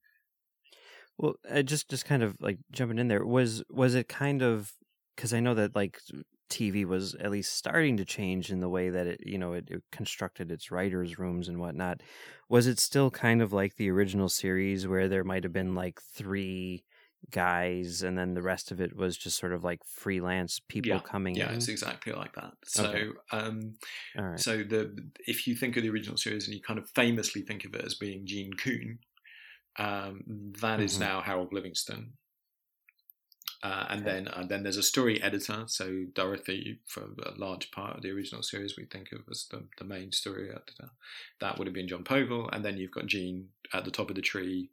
Well, uh, just just kind of like jumping in there was was it kind of because I know that like TV was at least starting to change in the way that it you know it, it constructed its writers' rooms and whatnot. Was it still kind of like the original series where there might have been like three guys and then the rest of it was just sort of like freelance people Yeah, coming Yeah, in? it's exactly like that. So, Okay. um, right. so the if you think of the original series and you kind of famously think of it as being Gene Coon, um, that is Mhm. now Harold Livingston. Uh, and Okay. then and then there's a story editor. So Dorothy, for a large part of the original series, we think of as the, the main story editor. That would have been Jon Povill, and then you've got Gene at the top of the tree.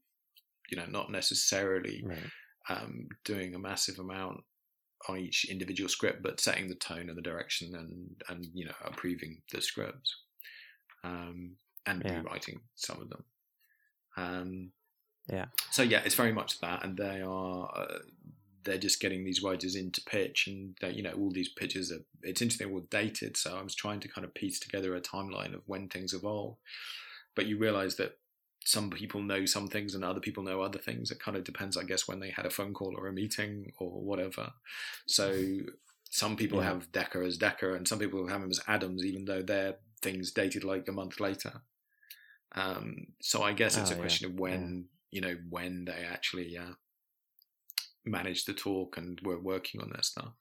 You know, not necessarily Right. um, doing a massive amount on each individual script, but setting the tone and the direction and and you know approving the scripts um, and Yeah. rewriting some of them. Um, Yeah. So yeah, it's very much that, and they are uh, they're just getting these writers into pitch, and they, you know all these pitches are. It's interesting, all dated. So I was trying to kind of piece together a timeline of when things evolve, but you realise that some people know some things and other people know other things. It kind of depends, I guess, when they had a phone call or a meeting or whatever. So some people Yeah. have Decker as Decker, and some people have him as Adams, even though their things dated like a month later. Um, so I guess it's Oh, a yeah. question of when you know when they actually uh, managed to talk and were working on their stuff.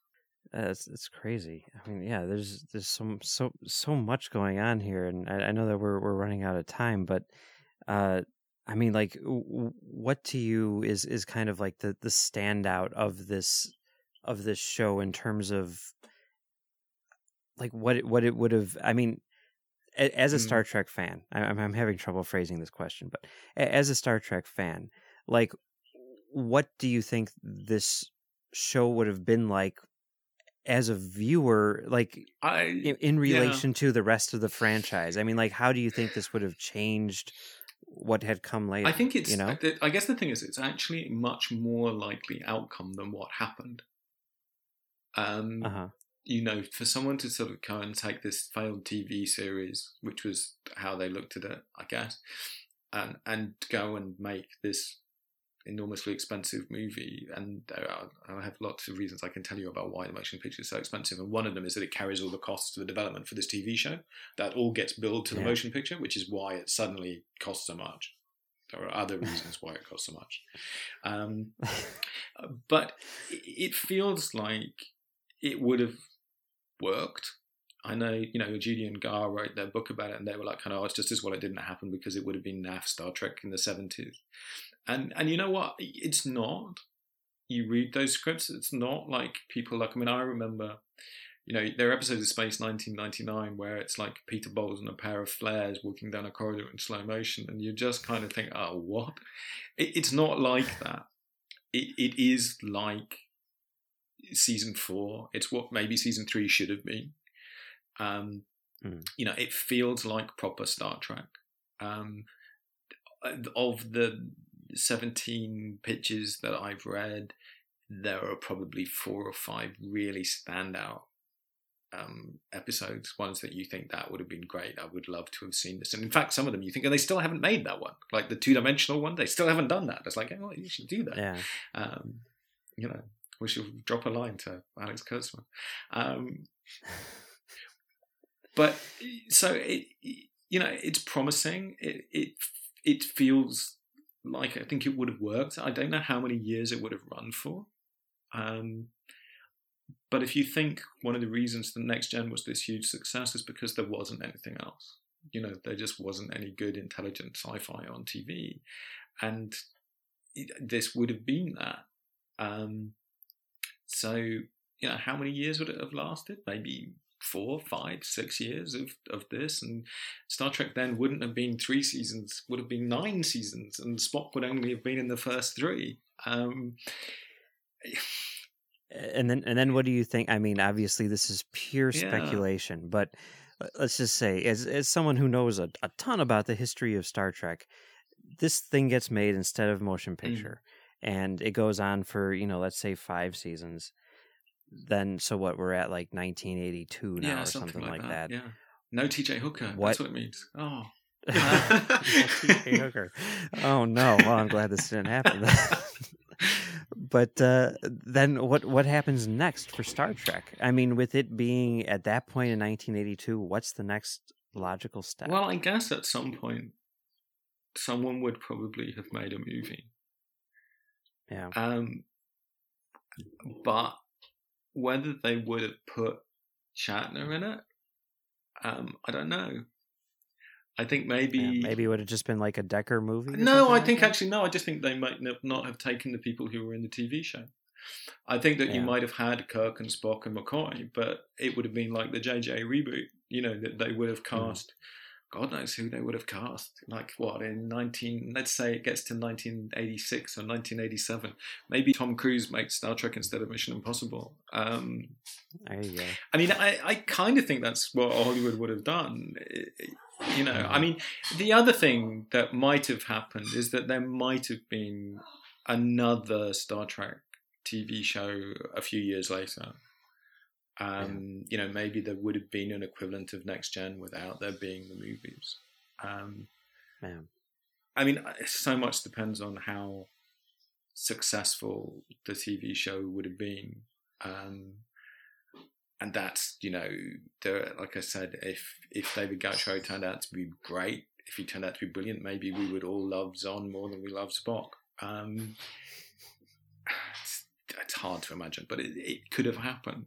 Uh, it's it's crazy. I mean, yeah, there's there's so so so much going on here, and I, I know that we're we're running out of time, but uh, I mean, like, w- what to you is is kind of like the the standout of this of this show in terms of like what it, what it would have. I mean, a- as a Mm. Star Trek fan, I- I'm I'm having trouble phrasing this question, but a- as a Star Trek fan, like, what do you think this show would have been like as a viewer, like I in, in relation to the rest of the franchise? I mean, like, how do you think this would have changed what had come later? I think it's. you know, I- guess the thing is, it's actually much more likely outcome than what happened. Um, uh huh, you know, for someone to sort of go and take this failed TV series, which was how they looked at it, I guess, and and go and make this enormously expensive movie, and there are, I have lots of reasons I can tell you about why the motion picture is so expensive. And one of them is that it carries all the costs of the development for this TV show. That all gets billed to the Yeah. motion picture, which is why it suddenly costs so much. There are other reasons why it costs so much. Um, but it feels like it would have worked. I know, you know, Judy and Gar wrote their book about it, and they were like, "Kind of, oh, it's just as well it didn't happen because it would have been naff Star Trek in the '70s." And and you know what? It's not. You read those scripts, it's not like people like. I mean, I remember, you know, there are episodes of Space 1999 where it's like Peter Bowles and a pair of flares walking down a corridor in slow motion, and you just kind of think, "Oh, what?" It, it's not like that. It it is like season four. It's what maybe season three should have been. Um, Mm. You know, it feels like proper Star Trek. Um, of the 17 pitches that I've read, there are probably four or five really standout um, episodes, ones that you think that would have been great. I would love to have seen this. And in fact, some of them you think, and they still haven't made that one. Like the two dimensional one, they still haven't done that. It's like, oh, you should do that. yeah. Um, you know, we should drop a line to Alex Kurtzman. Um, but so it, you know, it's promising. It it it feels like I think it would have worked. I don't know how many years it would have run for. Um, but if you think one of the reasons the next gen was this huge success is because there wasn't anything else. You know, there just wasn't any good intelligent sci-fi on TV, and it, this would have been that. Um, so you know, how many years would it have lasted? Maybe four, five, six years of, of this. And Star Trek then wouldn't have been three seasons, would have been nine seasons, and Spock would only have been in the first three. Um, and then and then what do you think i mean obviously this is pure Yeah. speculation but uh, let's just say as as someone who knows a, a ton about the history of star trek this thing gets made instead of motion picture and it goes on for you know let's say five seasons then so what we're at like 1982 now yeah, or something, something, like, that, Yeah. No TJ Hooker. What- That's what it means. Oh. T.J. Hooker. oh no well i'm glad this didn't happen but uh, then what what happens next for Star Trek? I mean, with it being at that point in 1982, what's the next logical step? Well, I guess at some point, someone would probably have made a movie. yeah, Um, but whether they would have put Shatner in it, um, I don't know. I think maybe yeah, maybe it would have just been like a Decker movie. No, I like think that? actually no. I just think they might not have taken the people who were in the TV show. I think that you might have had Kirk and Spock and McCoy, but it would have been like the JJ reboot. You know that they would have Hmm. cast. God knows who they would have cast. Like what in nineteen? Let's say it gets to nineteen eighty six or nineteen eighty seven. Maybe Tom Cruise makes Star Trek instead of Mission Impossible. Um, There you go. I mean, I, I kind of think that's what Hollywood would have done. You know, I mean, the other thing that might have happened is that there might have been another Star Trek TV show a few years later. Um, You know, maybe there would have been an equivalent of Next Gen without there being the movies. Um, Yeah. I mean, so much depends on how successful the TV show would have been. Um, and that's, you know, there, like I said, if if David Gautreaux turned out to be great, if he turned out to be brilliant, maybe we would all love Xon more than we love Spock. Um, it's, it's hard to imagine, but it, it could have happened.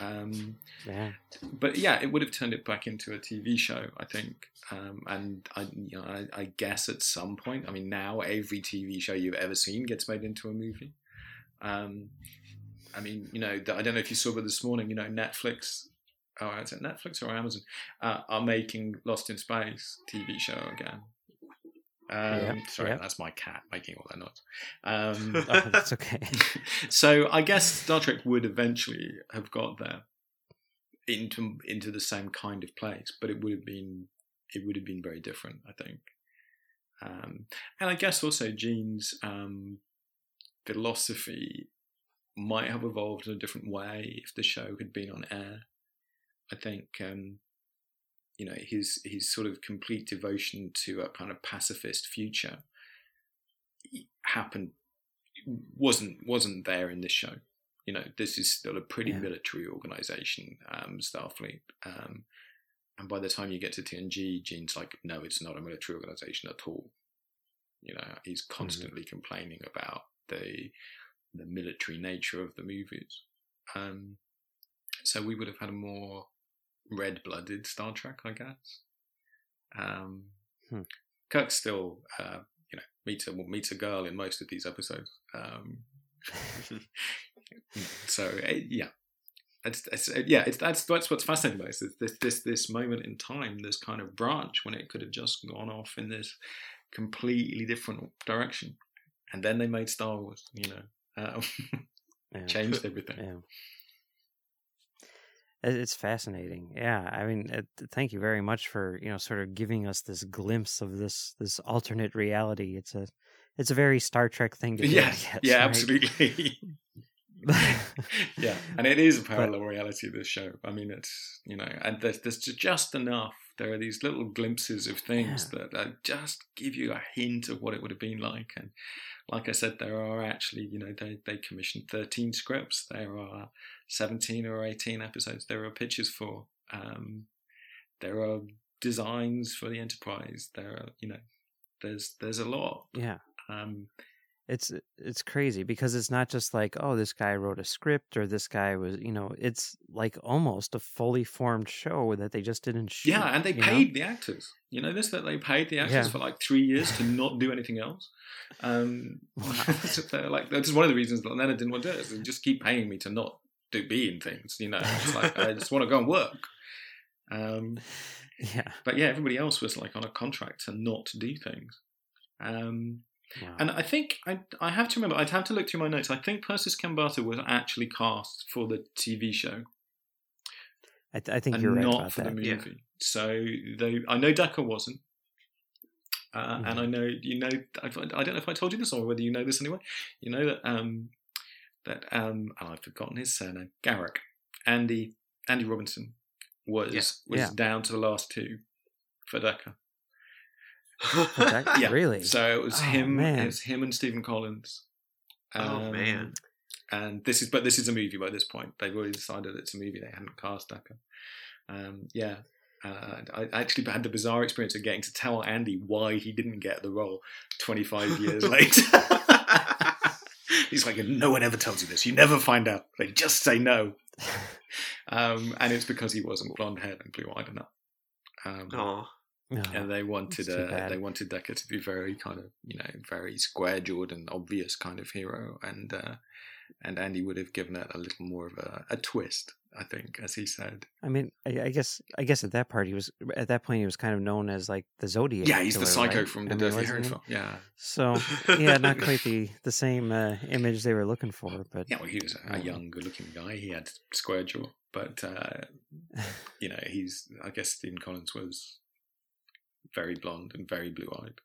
Um, Yeah. but yeah, it would have turned it back into a TV show, I think. Um, and I, you know, I, I guess at some point, I mean, now every TV show you've ever seen gets made into a movie. Um, I mean, you know, I don't know if you saw, but this morning, you know, Netflix, oh, is it Netflix or Amazon, uh, are making Lost in Space TV show again. Um, Yeah, sorry, yeah. that's my cat making all that noise. Um, Oh, that's okay. so I guess Star Trek would eventually have got there into into the same kind of place, but it would have been it would have been very different, I think. Um, and I guess also Gene's um, philosophy might have evolved in a different way if the show had been on air. I think um, you know his his sort of complete devotion to a kind of pacifist future happened wasn't wasn't there in this show. You know, this is still a pretty Yeah. military organization, um, Starfleet. Um, and by the time you get to TNG, Gene's like, no, it's not a military organization at all. You know, he's constantly complaining about the the military nature of the movies. Um, so we would have had a more red-blooded Star Trek, I guess. Um, Hmm. Kirk still, uh, you know, meets a well, meets a girl in most of these episodes. Um, so uh, yeah, it's, it's, uh, yeah, it's, that's that's what's fascinating about it. Is this this this moment in time, this kind of branch when it could have just gone off in this completely different direction, and then they made Star Wars. You know, uh, Yeah. changed everything. Yeah. It- It's fascinating. Yeah, I mean, it, thank you very much for you know sort of giving us this glimpse of this this alternate reality. It's a it's a very Star Trek thing to do. Yes, guess, yeah, right? absolutely. yeah, and it is a parallel reality. This show. I mean, it's you know, and there's there's just enough. There are these little glimpses of things that uh, just give you a hint of what it would have been like. And like I said, there are actually, you know, they they commissioned 13 scripts. There are 17 or 18 episodes. There are pitches for. Um, there are designs for the Enterprise. There are, you know, there's there's a lot. yeah. Um, It's it's crazy because it's not just like oh this guy wrote a script or this guy was you know it's like almost a fully formed show that they just didn't shoot. Yeah, and they you know? paid the actors. You know this that they paid the actors Yeah. for like three years to not do anything else. Um, so like that's one of the reasons that Leonard didn't want to do it. Is they just keep paying me to not do be in things. You know, it's like I just want to go and work. Um, Yeah. but yeah, everybody else was like on a contract to not do things. Um, Wow. and I think I I have to remember I'd have to look through my notes. I think Persis Khambatta was actually cast for the TV show I, th- I think and you're right not about for that. the Yeah. movie. So they, I know Decker wasn't, uh, and Mhm. I know you know. I, I don't know if I told you this or whether you know this anyway. You know that um, that um, and I've forgotten his surname. Garak, Andy, Andy Robinson was Yeah. was Yeah. down to the last two for Decker. That- Yeah. Really? So it was Oh, him. man. It was him and Stephen Collins. Oh, man. And this is, but this is a movie by this point. They've already decided it's a movie. They hadn't cast Decker. Um, yeah. Uh, I actually had the bizarre experience of getting to tell Andy why he didn't get the role 25 years later. He's like, no one ever tells you this. You never find out. They just say no. Um, and it's because he wasn't blonde haired and blue eyed enough. Um, Oh, and they wanted uh, they wanted Decker to be very kind of you know very square jawed and obvious kind of hero, and uh, and Andy would have given it a little more of a, a twist, I think, as he said. I mean, I, I guess I guess at that part he was at that point he was kind of known as like the Zodiac. Yeah, he's the psycho right? from I the mean, Dirty Harry film. Yeah, So yeah, not quite the the same uh, image they were looking for, but yeah. Well, he was a, a young, good-looking guy. He had square jaw, but uh, you know, he's. I guess Stephen Collins was very blonde and very blue-eyed.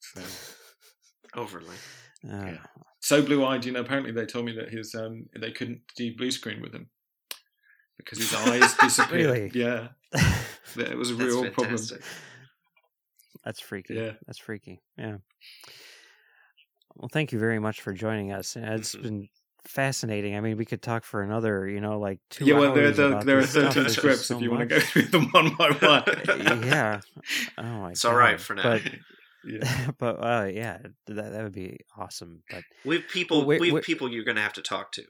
So. overly. uh, Yeah. so blue-eyed. You know, apparently they told me that his um they couldn't do blue screen with him because his eyes disappeared. Really? Yeah, it was a That's real problem. that's freaky. Yeah. that's freaky. Yeah. Well, thank you very much for joining us. It's Mhm. been fascinating. I mean, we could talk for another, you know, like two Yeah, well, there, there, are stuff. scripts so if you want to go through them one by one. yeah. Oh my It's all right for now. But yeah. but uh, yeah, that that would be awesome. But We've people. We've people you're going to have to talk to.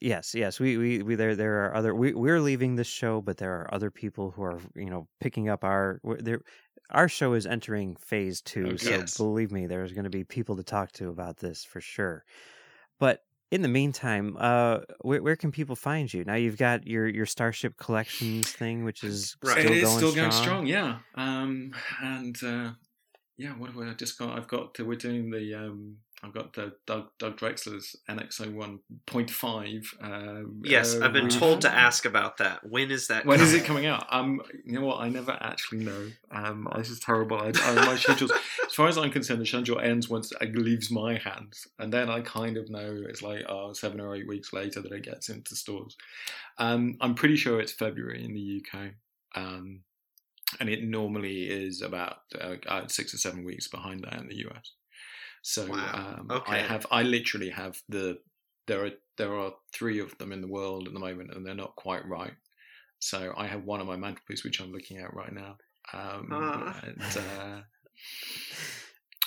yes, yes, we we, we there there are other we we're leaving this show, but there are other people who are you know picking up our there. Our show is entering phase two, Okay. so Yes. believe me, there's going to be people to talk to about this for sure. But in the meantime, uh, where, where can people find you? Now you've got your your Starship Collections thing, which is Right. still it is going still strong. going strong, yeah. Um, and uh, yeah, what have I just got? I've got we're doing the um, I've got the Doug Doug Drexler's NXO one point five. Um, Yes, uh, I've been told to ask about that. When is that? When is it coming? coming out? Um, you know what? I never actually know. Um, this is terrible. I, I, my schedules, as far as I'm concerned, the schedule ends once it leaves my hands, and then I kind of know it's like oh, seven or eight weeks later that it gets into stores. Um, I'm pretty sure it's February in the UK, um, and it normally is about uh, uh, six or seven weeks behind that in the US. So Wow. um, I have I literally have the there are there are three of them in the world at the moment, and they're not quite right. So I have one on my mantelpiece, which I'm looking at right now. Um, Ah. and, uh,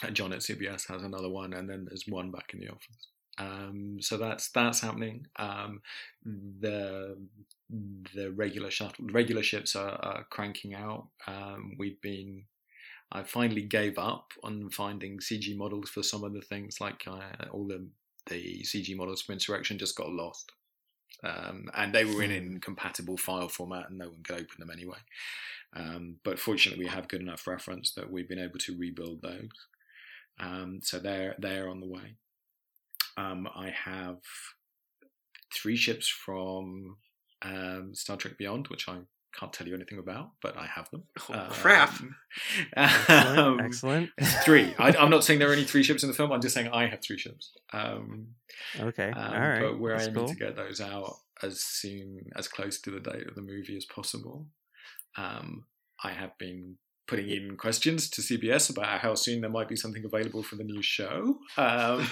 John at CBS has another one, and then there's one back in the office. Um, so that's that's happening. Um, the the regular shuttle the regular ships are, are cranking out. Um, we've been I finally gave up on finding CG models for some of the things, like uh, all the the CG models for Insurrection just got lost, um, and they were in incompatible file format, and no one could open them anyway. Um, but fortunately, we have good enough reference that we've been able to rebuild those. Um, so they're they're on the way. Um, I have three ships from um, Star Trek Beyond, which I can't tell you anything about, but I have them. Oh, crap. Excellent. Um, Excellent. three. I, I'm not saying there are only three ships in the film. I'm just saying I have three ships. Um, Okay. um, All right. But we're That's aiming cool. to get those out as soon, as close to the date of the movie as possible. Um, I have been putting in questions to CBS about how soon there might be something available for the new show. Um,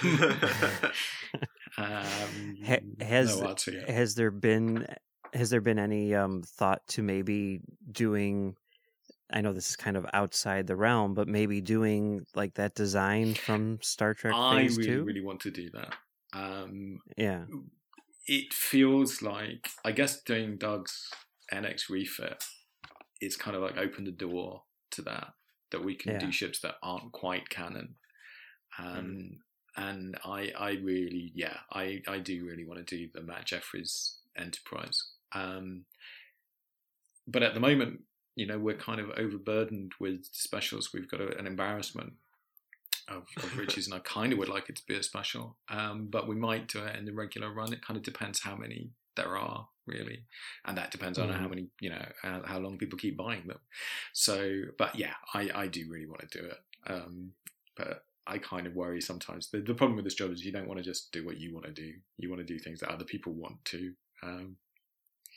um, Ha- has no answer yet. has there been has there been any um thought to maybe doing I know this is kind of outside the realm, but maybe doing like that design from Star Trek I really, Two. really want to do that. Um, Yeah. it feels like I guess doing Doug's NX refit is kind of like open the door to that that we can Yeah. do ships that aren't quite canon. Um, And I, I really, yeah, I, I do really want to do the Matt Jefferies Enterprise. Um, but at the moment, you know, we're kind of overburdened with specials. We've got a, an embarrassment of, of riches, and I kind of would like it to be a special. Um, but we might do it in the regular run. It kind of depends how many there are, really, and that depends on how Mhm. many, you know, how, how long people keep buying them. So, but yeah, I, I do really want to do it. Um, but I kind of worry sometimes. The, the problem with this job is you don't want to just do what you want to do. You want to do things that other people want to. Um,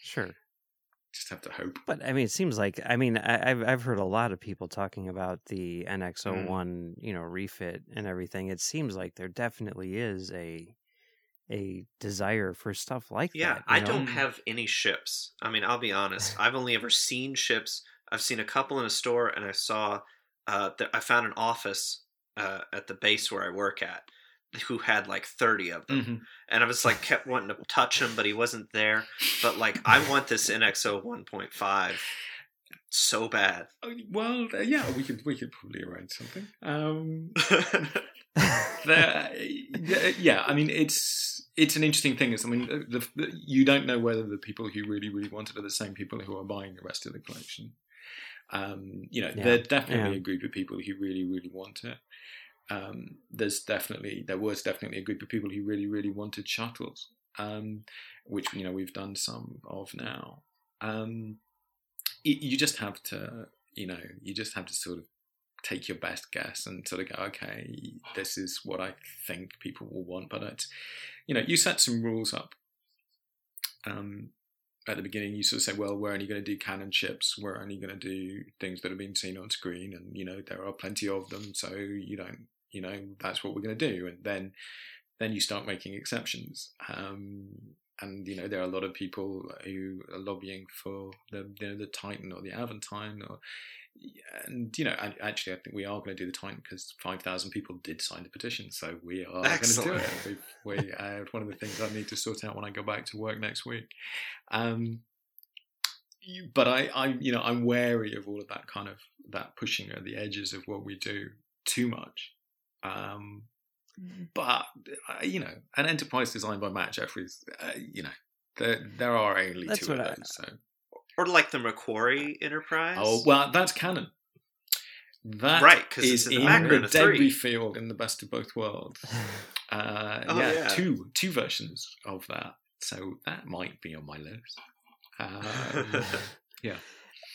Sure. just have to hope. But I mean, it seems like I mean I, I've I've heard a lot of people talking about the NX01, Mm. you know, refit and everything. It seems like there definitely is a a desire for stuff like Yeah, that. you I know? don't have any ships. I mean, I'll be honest. I've only ever seen ships. I've seen a couple in a store, and I saw. Uh, th- I found an office uh, at the base where I work at, who had like thirty of them, Mhm. and I was like kept wanting to touch him, but he wasn't there. But like, I want this NXO one point five so bad. Oh, Well, uh, yeah, we could we could probably arrange something. Um, there, yeah, yeah, I mean, it's it's an interesting thing. Is I mean, the, the, you don't know whether the people who really really want it are the same people who are buying the rest of the collection. Um, you know, Yeah, there's definitely yeah. a group of people who really really want it. Um, there's definitely there was definitely a group of people who really really wanted shuttles, um, which you know we've done some of now. Um, y- you just have to, you know, you just have to sort of take your best guess and sort of go, okay, this is what I think people will want. But it's, you know, you set some rules up. Um, at the beginning, you sort of say, well, we're only going to do canon ships. We're only going to do things that have been seen on screen, and you know there are plenty of them. So you don't, you know, that's what we're going to do. And then, then you start making exceptions. Um, and you know there are a lot of people who are lobbying for the you know, the Titan or the Aventine or and you know and actually I think we are going to do the Titan because five thousand people did sign the petition. So we are going to do it. We, we uh, one of the things I need to sort out when I go back to work next week. Um but I I you know I'm wary of all of that kind of that pushing at the edges of what we do too much um but uh, you know, an enterprise designed by Matt Jefferies, uh, you know, there there are only That's two of those. So, or like the McQuarrie Enterprise. oh well, that's canon. That Right, 'cause is it's in in the the, background debris field in the best of both worlds. Uh, Oh, yeah, yeah. two two versions of that. So that might be on my list. Um,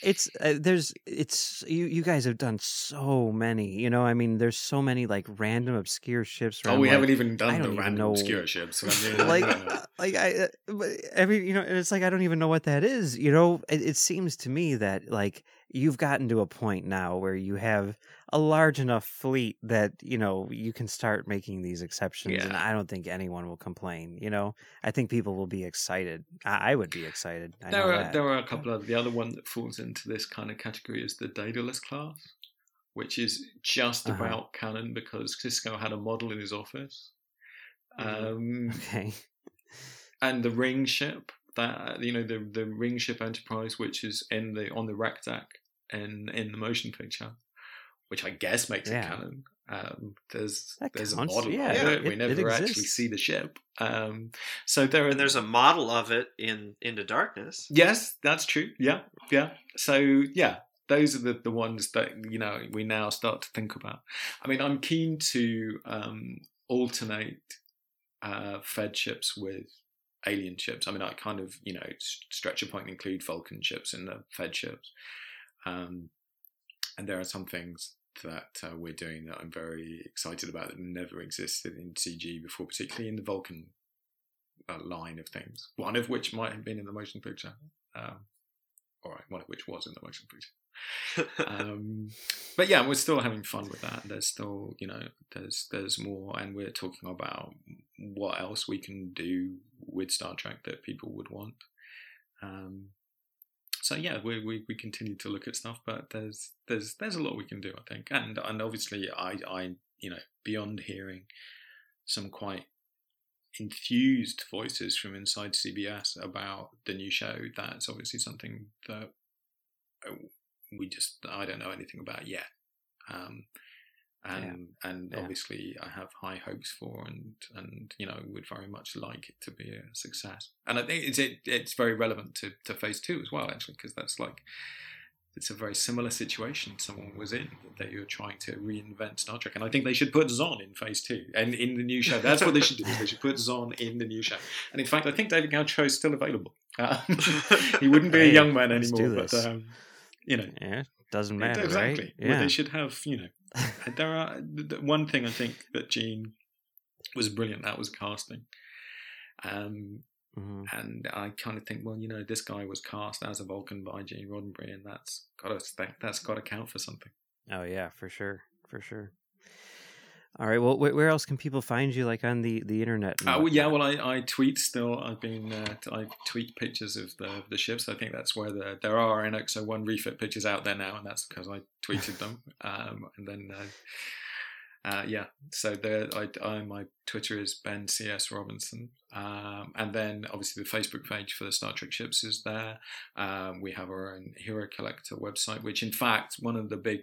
it's uh, there's it's you you guys have done so many you know i mean there's so many like random obscure ships oh, we like, haven't even done the even random know- obscure ships. Like like i uh, every you know and it's like i don't even know what that is you know it, it seems to me that like you've gotten to a point now where you have a large enough fleet that you know you can start making these exceptions, and I don't think anyone will complain. You know, I think people will be excited. I, I would be excited. I there know are that. there are a couple of the other one that falls into this kind of category is the Daedalus class, which is just Uh-huh. about canon because Sisko had a model in his office. Mhm. Um, Okay. and the ring ship that you know the the ring ship enterprise which is in the on the rec deck in in the motion picture which i guess makes Yeah. it canon um there's That there's counts, a model yeah, of it. we it- it never actually see the ship um so there are And there's a model of it in Into Darkness. yes that's true yeah yeah so yeah those are the, the ones that you know we now start to think about i mean i'm keen to um alternate uh fed ships with alien ships. I mean i kind of you know stretch a point and include vulcan ships in the fed ships. Um and there are some things that uh, we're doing that i'm very excited about that never existed in cg before particularly in the vulcan uh, line of things one of which might have been in the motion picture. Um all right one of which was in the motion picture um, but yeah, we're still having fun with that. There's still, you know, there's there's more, and we're talking about what else we can do with Star Trek that people would want. Um, so yeah, we, we we continue to look at stuff, but there's there's there's a lot we can do, I think, and and obviously, I I you know beyond hearing some quite enthused voices from inside CBS about the new show, that's obviously something that uh, we just I don't know anything about yet. Um, and and Yeah. obviously I have high hopes for and and you know would very much like it to be a success. And I think it's it, it's very relevant to to phase two as well actually because that's like it's a very similar situation someone was in that you're trying to reinvent Star Trek, and I think they should put Xon in Phase Two and in the new show. That's what they should do. is They should put Xon in the new show. And in fact, I think David Gautreaux is still available. Uh, he wouldn't be a young man anymore, but um, you know, Yeah, doesn't matter, exactly. right? Well, they should have. You know, there are one thing I think that Gene was brilliant. That was casting. Um, Mhm. and I kind of think, well, you know, this guy was cast as a Vulcan by Gene Roddenberry, and that's got to that's got to count for something. Oh yeah, for sure, for sure. All right. Well, where else can people find you, like on the the internet? Oh yeah, well, I, I tweet still. I've been uh, I tweet pictures of the the ships. I think that's where the there are NX-01 refit pictures out there now, and that's because I tweeted them. Um, and then uh, uh, yeah, so there I, I my Twitter is Ben CS Robinson, um, and then obviously the Facebook page for the Star Trek ships is there. Um, we have our own Hero Collector website, which in fact one of the big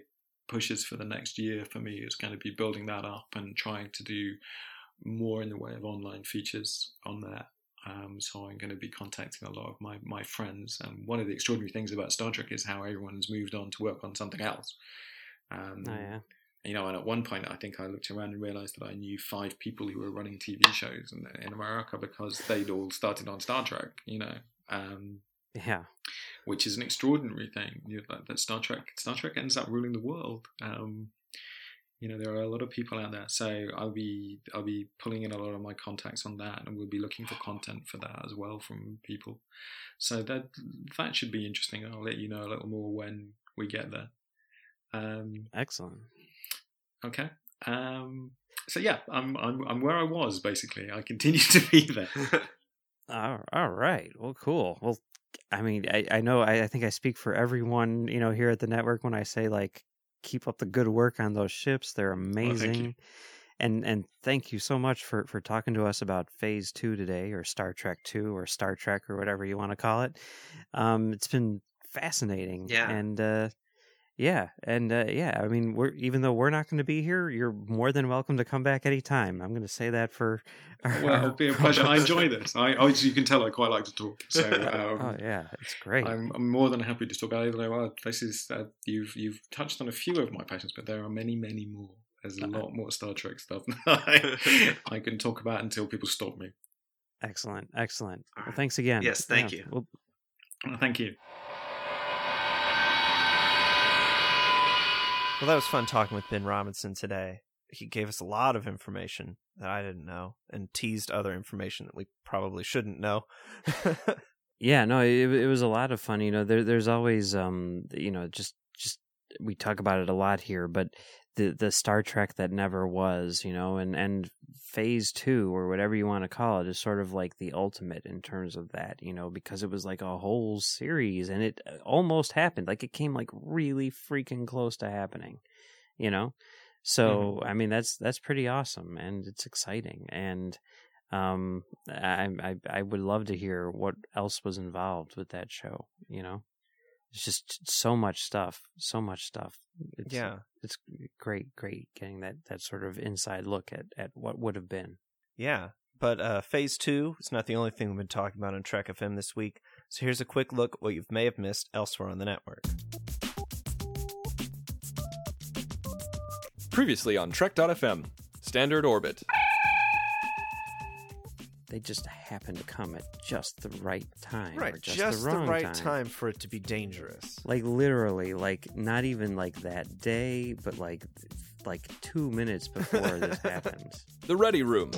pushes for the next year for me is going to be building that up and trying to do more in the way of online features on there. Um, so I'm going to be contacting a lot of my, my friends. And one of the extraordinary things about Star Trek is how everyone's moved on to work on something else. Um, Oh yeah. You know, and at one point, I think I looked around and realized that I knew five people who were running TV shows in, in America because they'd all started on Star Trek. You know, um, Yeah. Which is an extraordinary thing. You know, that, that Star Trek Star Trek ends up ruling the world. Um, you know, there are a lot of people out there, so I'll be I'll be pulling in a lot of my contacts on that, and we'll be looking for content for that as well from people. So that that should be interesting. I'll let you know a little more when we get there. Um, Excellent. okay. Um, so yeah, I'm I'm I'm where I was basically. I continue to be there. All, right. Well, cool. Well, I mean, I, I know I, I think I speak for everyone, you know, here at the network when I say like keep up the good work on those ships. They're amazing. and and thank you so much for for talking to us about Phase 2 today or Star Trek 2 or Star Trek or whatever you want to call it. Um it's been fascinating. Yeah. And uh yeah, and uh, yeah, I mean, we're even though we're not going to be here, you're more than welcome to come back anytime. I'm going to say that for. Our, Well, it'll be a pleasure. I enjoy this. I, you can tell, I quite like to talk. So um, oh yeah, it's great. I'm, I'm more than happy to talk. I know. uh, This is uh, you've you've touched on a few of my passions, but there are many, many more. There's a lot more Star Trek stuff I, I can talk about until people stop me. Excellent, excellent. Well, thanks again. Yes, thank you. Well, Well, thank you. Well, that was fun talking with Ben Robinson today. He gave us a lot of information that I didn't know and teased other information that we probably shouldn't know. Yeah, no, it it was a lot of fun. You know, there there's always um you know just just we talk about it a lot here, but the the Star Trek that never was, you know, and and Phase Two or whatever you want to call it is sort of like the ultimate in terms of that, you know, because it was like a whole series and it uh, almost happened, like it came like really freaking close to happening, you know. So I mean that's that's pretty awesome and it's exciting and um I I I would love to hear what else was involved with that show, you know. It's just so much stuff, so much stuff. It's, Yeah. it's great, great getting that that sort of inside look at at what would have been. Yeah, but uh, Phase 2 is not the only thing we've been talking about on Trek FM this week. So here's a quick look at what you may have missed elsewhere on the network. Previously on Trek.fm, Standard Orbit. They just happen to come at just the right time, or Right, just, just, the the, right time. for it to be dangerous. Like literally, like not even like that day, but like like two minutes before this happens. The Ready Room.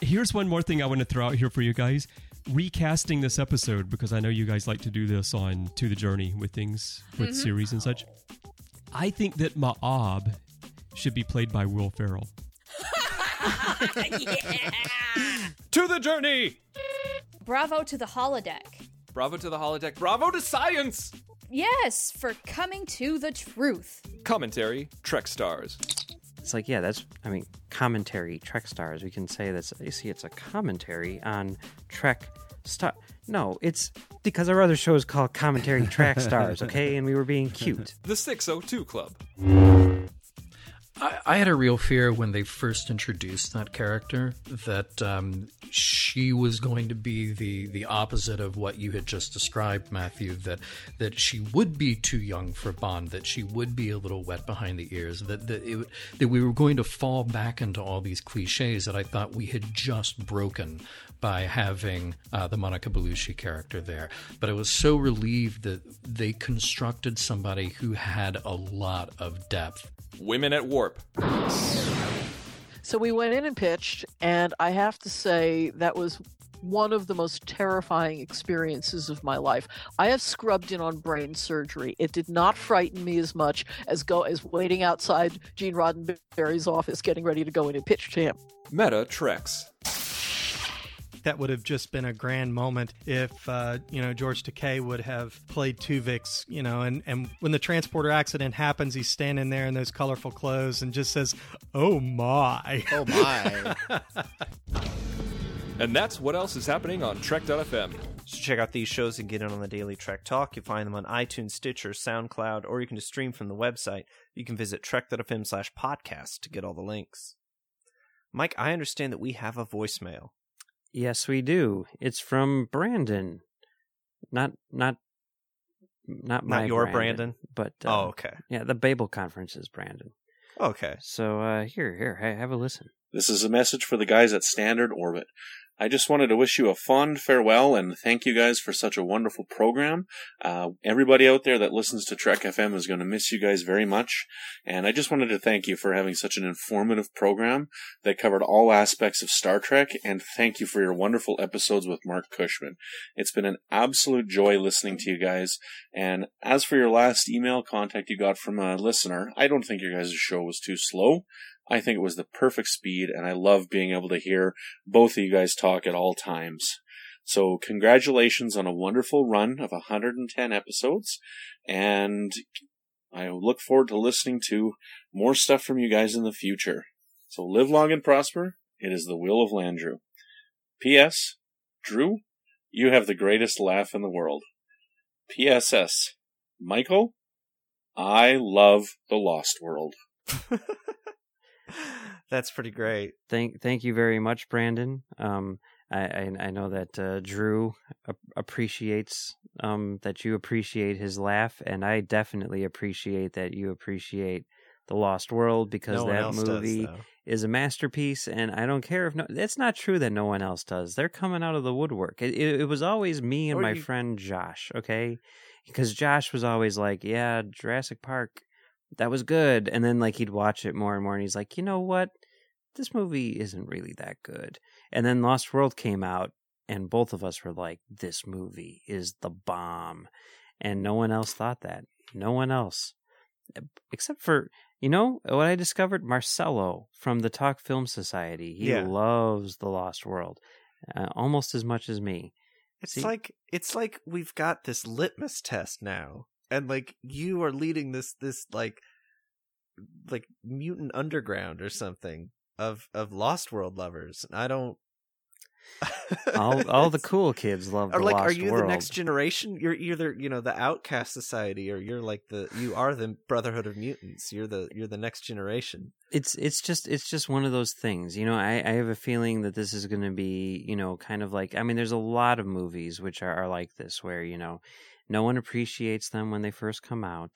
Here's one more thing I want to throw out here for you guys. Recasting this episode, because I know you guys like to do this on To the Journey with things, with mm-hmm. series and such. I think that Ma'ab should be played by Will Ferrell. To the journey! Bravo to the holodeck. Bravo to the holodeck. Bravo to science! Yes, for coming to the truth. Commentary Trek Stars. It's like, yeah, that's, I mean, commentary Trek stars. We can say that's, you see, it's a commentary on Trek star. No, it's because our other show is called Commentary Track Stars, okay? And we were being cute. The 602 Club. I, I had a real fear when they first introduced that character that um, she was going to be the the opposite of what you had just described, Matthew. That that she would be too young for Bond. That she would be a little wet behind the ears. That that it, that we were going to fall back into all these cliches that I thought we had just broken by having uh, the Monica Bellucci character there. But I was so relieved that they constructed somebody who had a lot of depth. Women at Warp. So we went in and pitched, and I have to say that was one of the most terrifying experiences of my life. I have scrubbed in on brain surgery. It did not frighten me as much as go as waiting outside Gene Roddenberry's office getting ready to go in and pitch to him. Meta Treks. That would have just been a grand moment if uh, you know George Takei would have played Tuvix, you know, and and when the transporter accident happens, he's standing there in those colorful clothes and just says, "Oh my, oh my." And that's what else is happening on Trek.fm. So check out these shows and get in on the daily Trek Talk. You find them on iTunes, Stitcher, SoundCloud, or you can just stream from the website. You can visit trek.fm slash podcast to get all the links. Mike, I understand that we have a voicemail. Yes, we do. It's from Brandon. Not, not, not my Not your Brandon, Brandon? but Oh, uh, okay. Yeah, the Babel conference is Brandon. Okay. So uh, here, here, hey, have a listen. This is a message for the guys at Standard Orbit. I just wanted to wish you a fond farewell and thank you guys for such a wonderful program. Uh, everybody out there that listens to Trek FM is going to miss you guys very much. And I just wanted to thank you for having such an informative program that covered all aspects of Star Trek. And thank you for your wonderful episodes with Marc Cushman. It's been an absolute joy listening to you guys. And as for your last email contact you got from a listener, I don't think your guys' show was too slow. I think it was the perfect speed, and I love being able to hear both of you guys talk at all times. So, congratulations on a wonderful run of 110 episodes, and I look forward to listening to more stuff from you guys in the future. So, live long and prosper. It is the will of Landrew. P.S. Drew, you have the greatest laugh in the world. P.S.S. Michael, I love the Lost World. That's pretty great. Thank, thank you very much, Brandon. Um, I, I, I know that uh, Drew ap- appreciates um that you appreciate his laugh, and I definitely appreciate that you appreciate the Lost World because No that else does, movie is a masterpiece, and I don't care if no. It's not true that no one else does. They're coming out of the woodwork. It, it, it was always me and Or my you- friend Josh. Okay, because Josh was always like, "Yeah, Jurassic Park." That was good. And then like he'd watch it more and more and he's like, you know what? This movie isn't really that good. And then Lost World came out and both of us were like, "This movie is the bomb," and no one else thought that. No one else, except for you know what I discovered. Marcello from the Talk Film Society. He Yeah. loves The Lost World uh, almost as much as me. It's See- like it's like we've got this litmus test now, and like you are leading this this like like mutant underground or something of of Lost World lovers. And I don't. all all the cool kids love Or The like, Lost are you World. the next generation? You're either you know the outcast society, or you're like the you are the Brotherhood of Mutants. You're the you're the next generation. it's it's just it's just one of those things you know i i have a feeling that this is going to be you know kind of like i mean there's a lot of movies which are, are like this where you know no one appreciates them when they first come out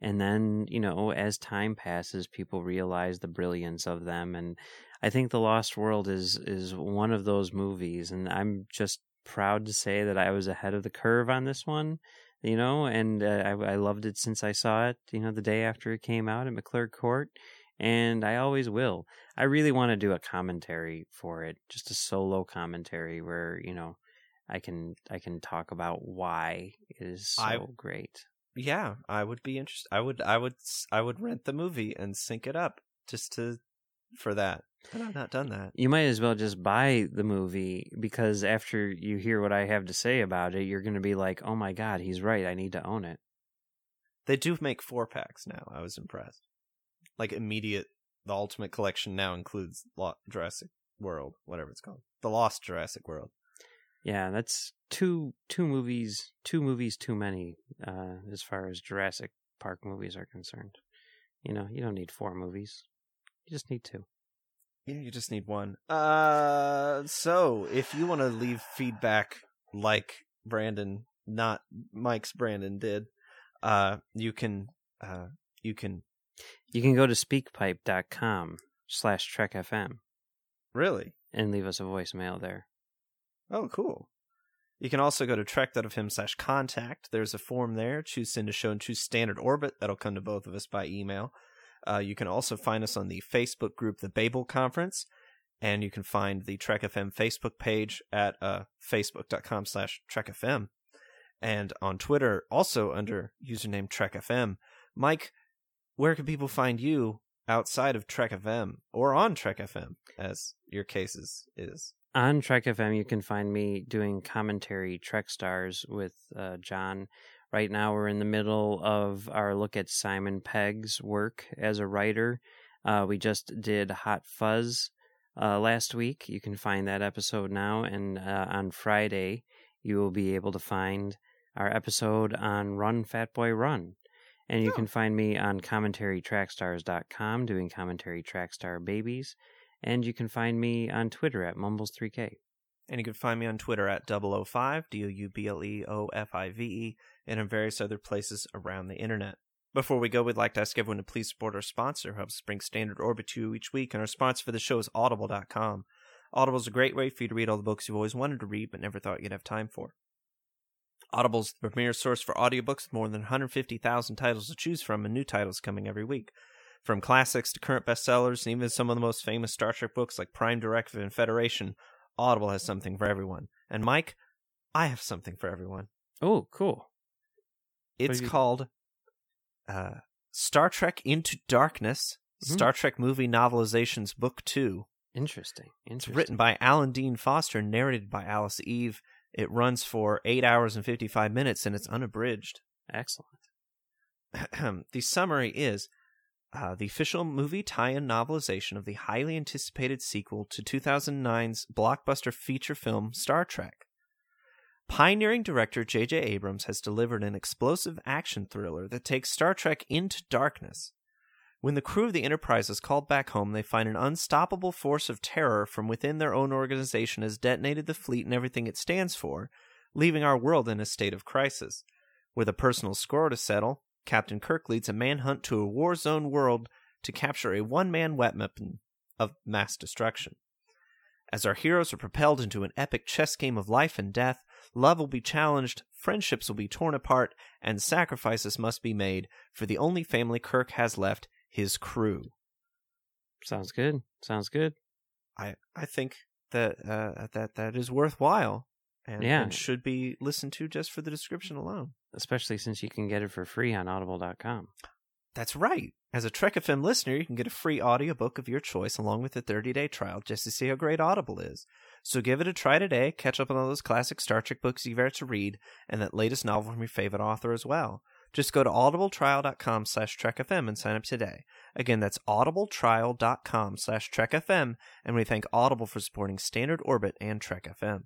and then you know as time passes people realize the brilliance of them and i think the lost world is is one of those movies and i'm just proud to say that i was ahead of the curve on this one you know and uh, I, I loved it since i saw it you know the day after it came out at mcclure court and I always will. I really want to do a commentary for it, just a solo commentary where you know I can I can talk about why it is so I- great. Yeah, I would be interested. I would I would I would rent the movie and sync it up just to for that. But I've not done that. You might as well just buy the movie because after you hear what I have to say about it, you're going to be like, "Oh my god, he's right. I need to own it." They do make four packs now. I was impressed. Like immediate, the Ultimate Collection now includes Jurassic World, whatever it's called, the Lost Jurassic World. Yeah, that's two two movies, two movies too many uh, as far as Jurassic Park movies are concerned. You know, you don't need four movies. You just need two. Yeah, you just need one. Uh, so if you want to leave feedback like Brandon, not Mike's Brandon did, uh, you can, uh, you can You can go to speakpipe.com slash trekfm really. and leave us a voicemail there. Oh, cool. You can also go to trek.fm slash contact. There's a form there. Choose send a show and choose standard orbit. That'll come to both of us by email. Uh, you can also find us on the Facebook group, the Babel Conference, and you can find the Trek FM Facebook page at uh, facebook.com slash trekfm, and on Twitter also under username trekfm. Mike, where can people find you outside of Trek FM or on Trek FM, as your case is? On Trek FM, you can find me doing commentary Trek Stars with uh, John. Right now, we're in the middle of our look at Simon Pegg's work as a writer. Uh, we just did Hot Fuzz uh, last week. You can find that episode now. And uh, on Friday, you will be able to find our episode on Run Fat Boy Run. And you can find me on commentarytrackstars.com doing commentary Trackstar Babies. And you can find me on Twitter at Mumbles3K. And you can find me on Twitter at 005, D O U B L E O F I V E, and in various other places around the internet. Before we go, we'd like to ask everyone to please support our sponsor, helps bring Standard Orbit to you each week. And our sponsor for the show is Audible.com. Audible is a great way for you to read all the books you've always wanted to read but never thought you'd have time for. Audible is the premier source for audiobooks with more than 150,000 titles to choose from and new titles coming every week. From classics to current bestsellers and even some of the most famous Star Trek books like Prime Directive and Federation, Audible has something for everyone. And Mike, I have something for everyone. Oh, cool. It's you- called uh, Star Trek Into Darkness, Mhm. Star Trek Movie Novelizations Book 2. Interesting. It's written by Alan Dean Foster, narrated by Alice Eve. It runs for 8 hours and 55 minutes and it's unabridged. Excellent. the summary is uh, the official movie tie-in novelization of the highly anticipated sequel to 2009's blockbuster feature film Star Trek. Pioneering director J.J. Abrams has delivered an explosive action thriller that takes Star Trek into darkness. When the crew of the Enterprise is called back home, they find an unstoppable force of terror from within their own organization has detonated the fleet and everything it stands for, leaving our world in a state of crisis. With a personal score to settle, Captain Kirk leads a manhunt to a war zone world to capture a one man weapon of mass destruction. As our heroes are propelled into an epic chess game of life and death, love will be challenged, friendships will be torn apart, and sacrifices must be made for the only family Kirk has left his crew. Sounds good. Sounds good. I, I think that uh, that that is worthwhile. and, Yeah. and should be listened to just for the description alone. Especially since you can get it for free on audible.com. That's right. As a Trek FM listener, you can get a free audiobook of your choice along with a 30-day trial just to see how great Audible is. So give it a try today, catch up on all those classic Star Trek books you've had to read, and that latest novel from your favorite author as well. Just go to audibletrial.com slash trekfm and sign up today. Again, that's audibletrial.com slash trekfm, and we thank Audible for supporting Standard Orbit and Trek FM.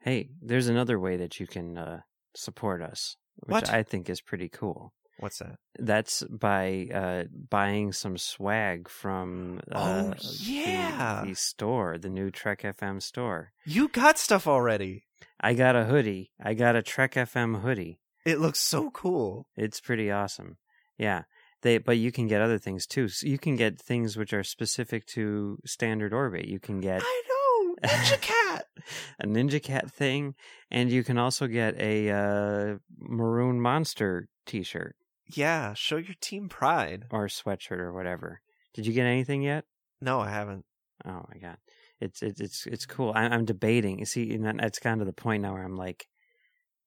Hey, there's another way that you can uh, support us, which What? I think is pretty cool. What's that? That's by uh, buying some swag from uh, Oh, yeah. the, the store, the new Trek FM store. You got stuff already. I got a hoodie. I got a Trek FM hoodie. It looks so cool. It's pretty awesome. Yeah. They, but you can get other things too. So you can get things which are specific to standard orbit. You can get I know, Ninja Cat. a Ninja Cat thing, and you can also get a uh, Maroon Monster T-shirt yeah, show your team pride. or sweatshirt or whatever. Did you get anything yet? No, I haven't. Oh my god, it's it's it's it's cool. I, I'm debating. You See, that's kind of the point now where I'm like,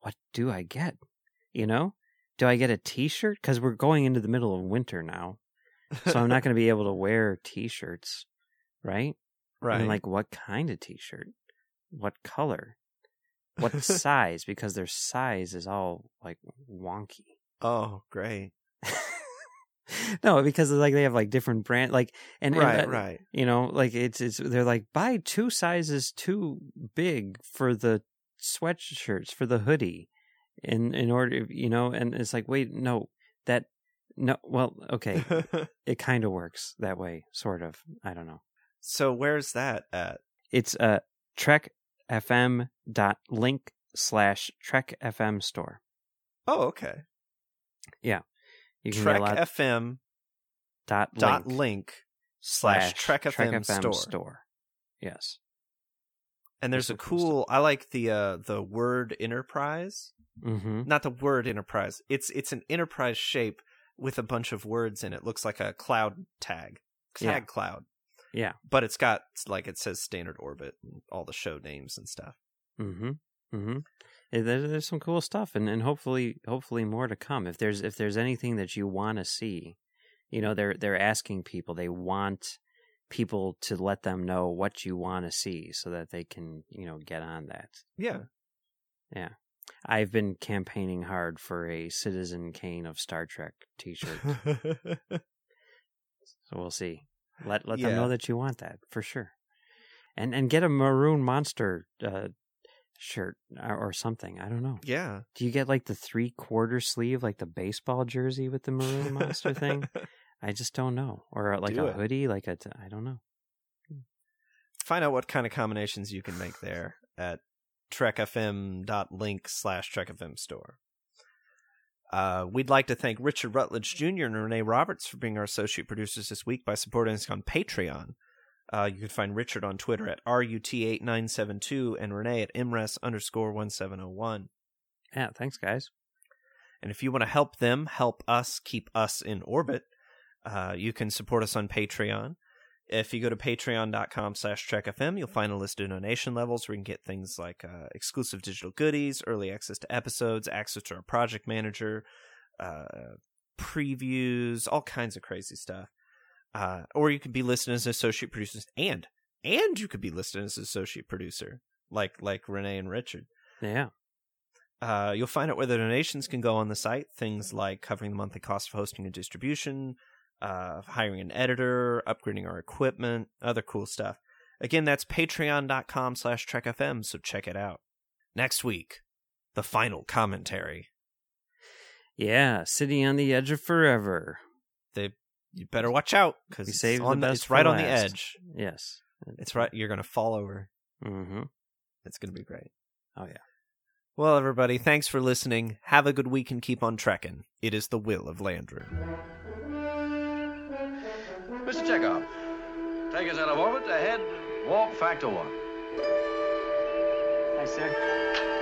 what do I get? You know, do I get a T-shirt? Because we're going into the middle of winter now, so I'm not going to be able to wear T-shirts, right? Right. And like, what kind of T-shirt? What color? What size? Because their size is all like wonky. Oh, great. no, because like they have like different brand, like and and, Right, uh, right. You know, like it's it's they're like buy two sizes too big for the sweatshirts for the hoodie, in in order you know, and it's like wait no that no well okay it kind of works that way sort of I don't know so where's that at? it's uh trekfm dot link slash trek fm store Oh, okay. yeah you can Trek a FM dot dot link link slash Trek FM, store. store yes And there's a cool. I like the uh the word enterprise. mm-hmm. Not the word enterprise. It's it's an enterprise shape with a bunch of words in it. Looks like a cloud tag. Tag Yeah. cloud. Yeah But it's got like it says standard orbit and all the show names and stuff. Mm-hmm. Mm-hmm. There's some cool stuff, and, and hopefully, hopefully more to come. If there's if there's anything that you want to see, you know, they're they're asking people. They want people to let them know what you want to see, so that they can you know get on that. Yeah. Yeah, I've been campaigning hard for a Citizen Kane of Star Trek T-shirt, so we'll see. Let let them know that you want that for sure, and and get a maroon monster uh, shirt or, or something. I don't know. yeah. Do you get like the three quarter sleeve, like the baseball jersey with the maroon monster thing? I just don't know, or uh, like Do a it. hoodie, like a t- I don't know. Hmm. Find out what kind of combinations you can make there at trekfm.link slash trekfm store. Uh, we'd like to thank Richard Rutledge Jr. and Renee Roberts for being our associate producers this week by supporting us on Patreon. Uh, you can find Richard on Twitter at RUT8972 and Renee at MRES underscore 1701. Yeah, thanks guys. And if you want to help them help us keep us in orbit, uh, you can support us on Patreon. If you go to patreon.com slash trekfm, you'll find a list of donation levels where you can get things like uh, exclusive digital goodies, early access to episodes, access to our project manager, uh, previews, all kinds of crazy stuff. Uh, or you could be listed as an associate producer, and and you could be listed as an associate producer, like like Renee and Richard. Yeah. Uh, you'll find out where the donations can go on the site. Things like covering the monthly cost of hosting and distribution, uh, hiring an editor, upgrading our equipment, other cool stuff. Again, that's patreon.com slash trekfm, so check it out. Next week, the final commentary. Yeah, City on the Edge of Forever. They, you better watch out because it's, saved the on the- it's right on the edge. Yes. It's right. You're going to fall over. Mm-hmm. It's going to be great. Oh yeah. Well, everybody, thanks for listening. Have a good week and keep on trekking. It is the will of Landru. Mr. Chekov, take us out of orbit ahead, warp factor one. Hi, sir.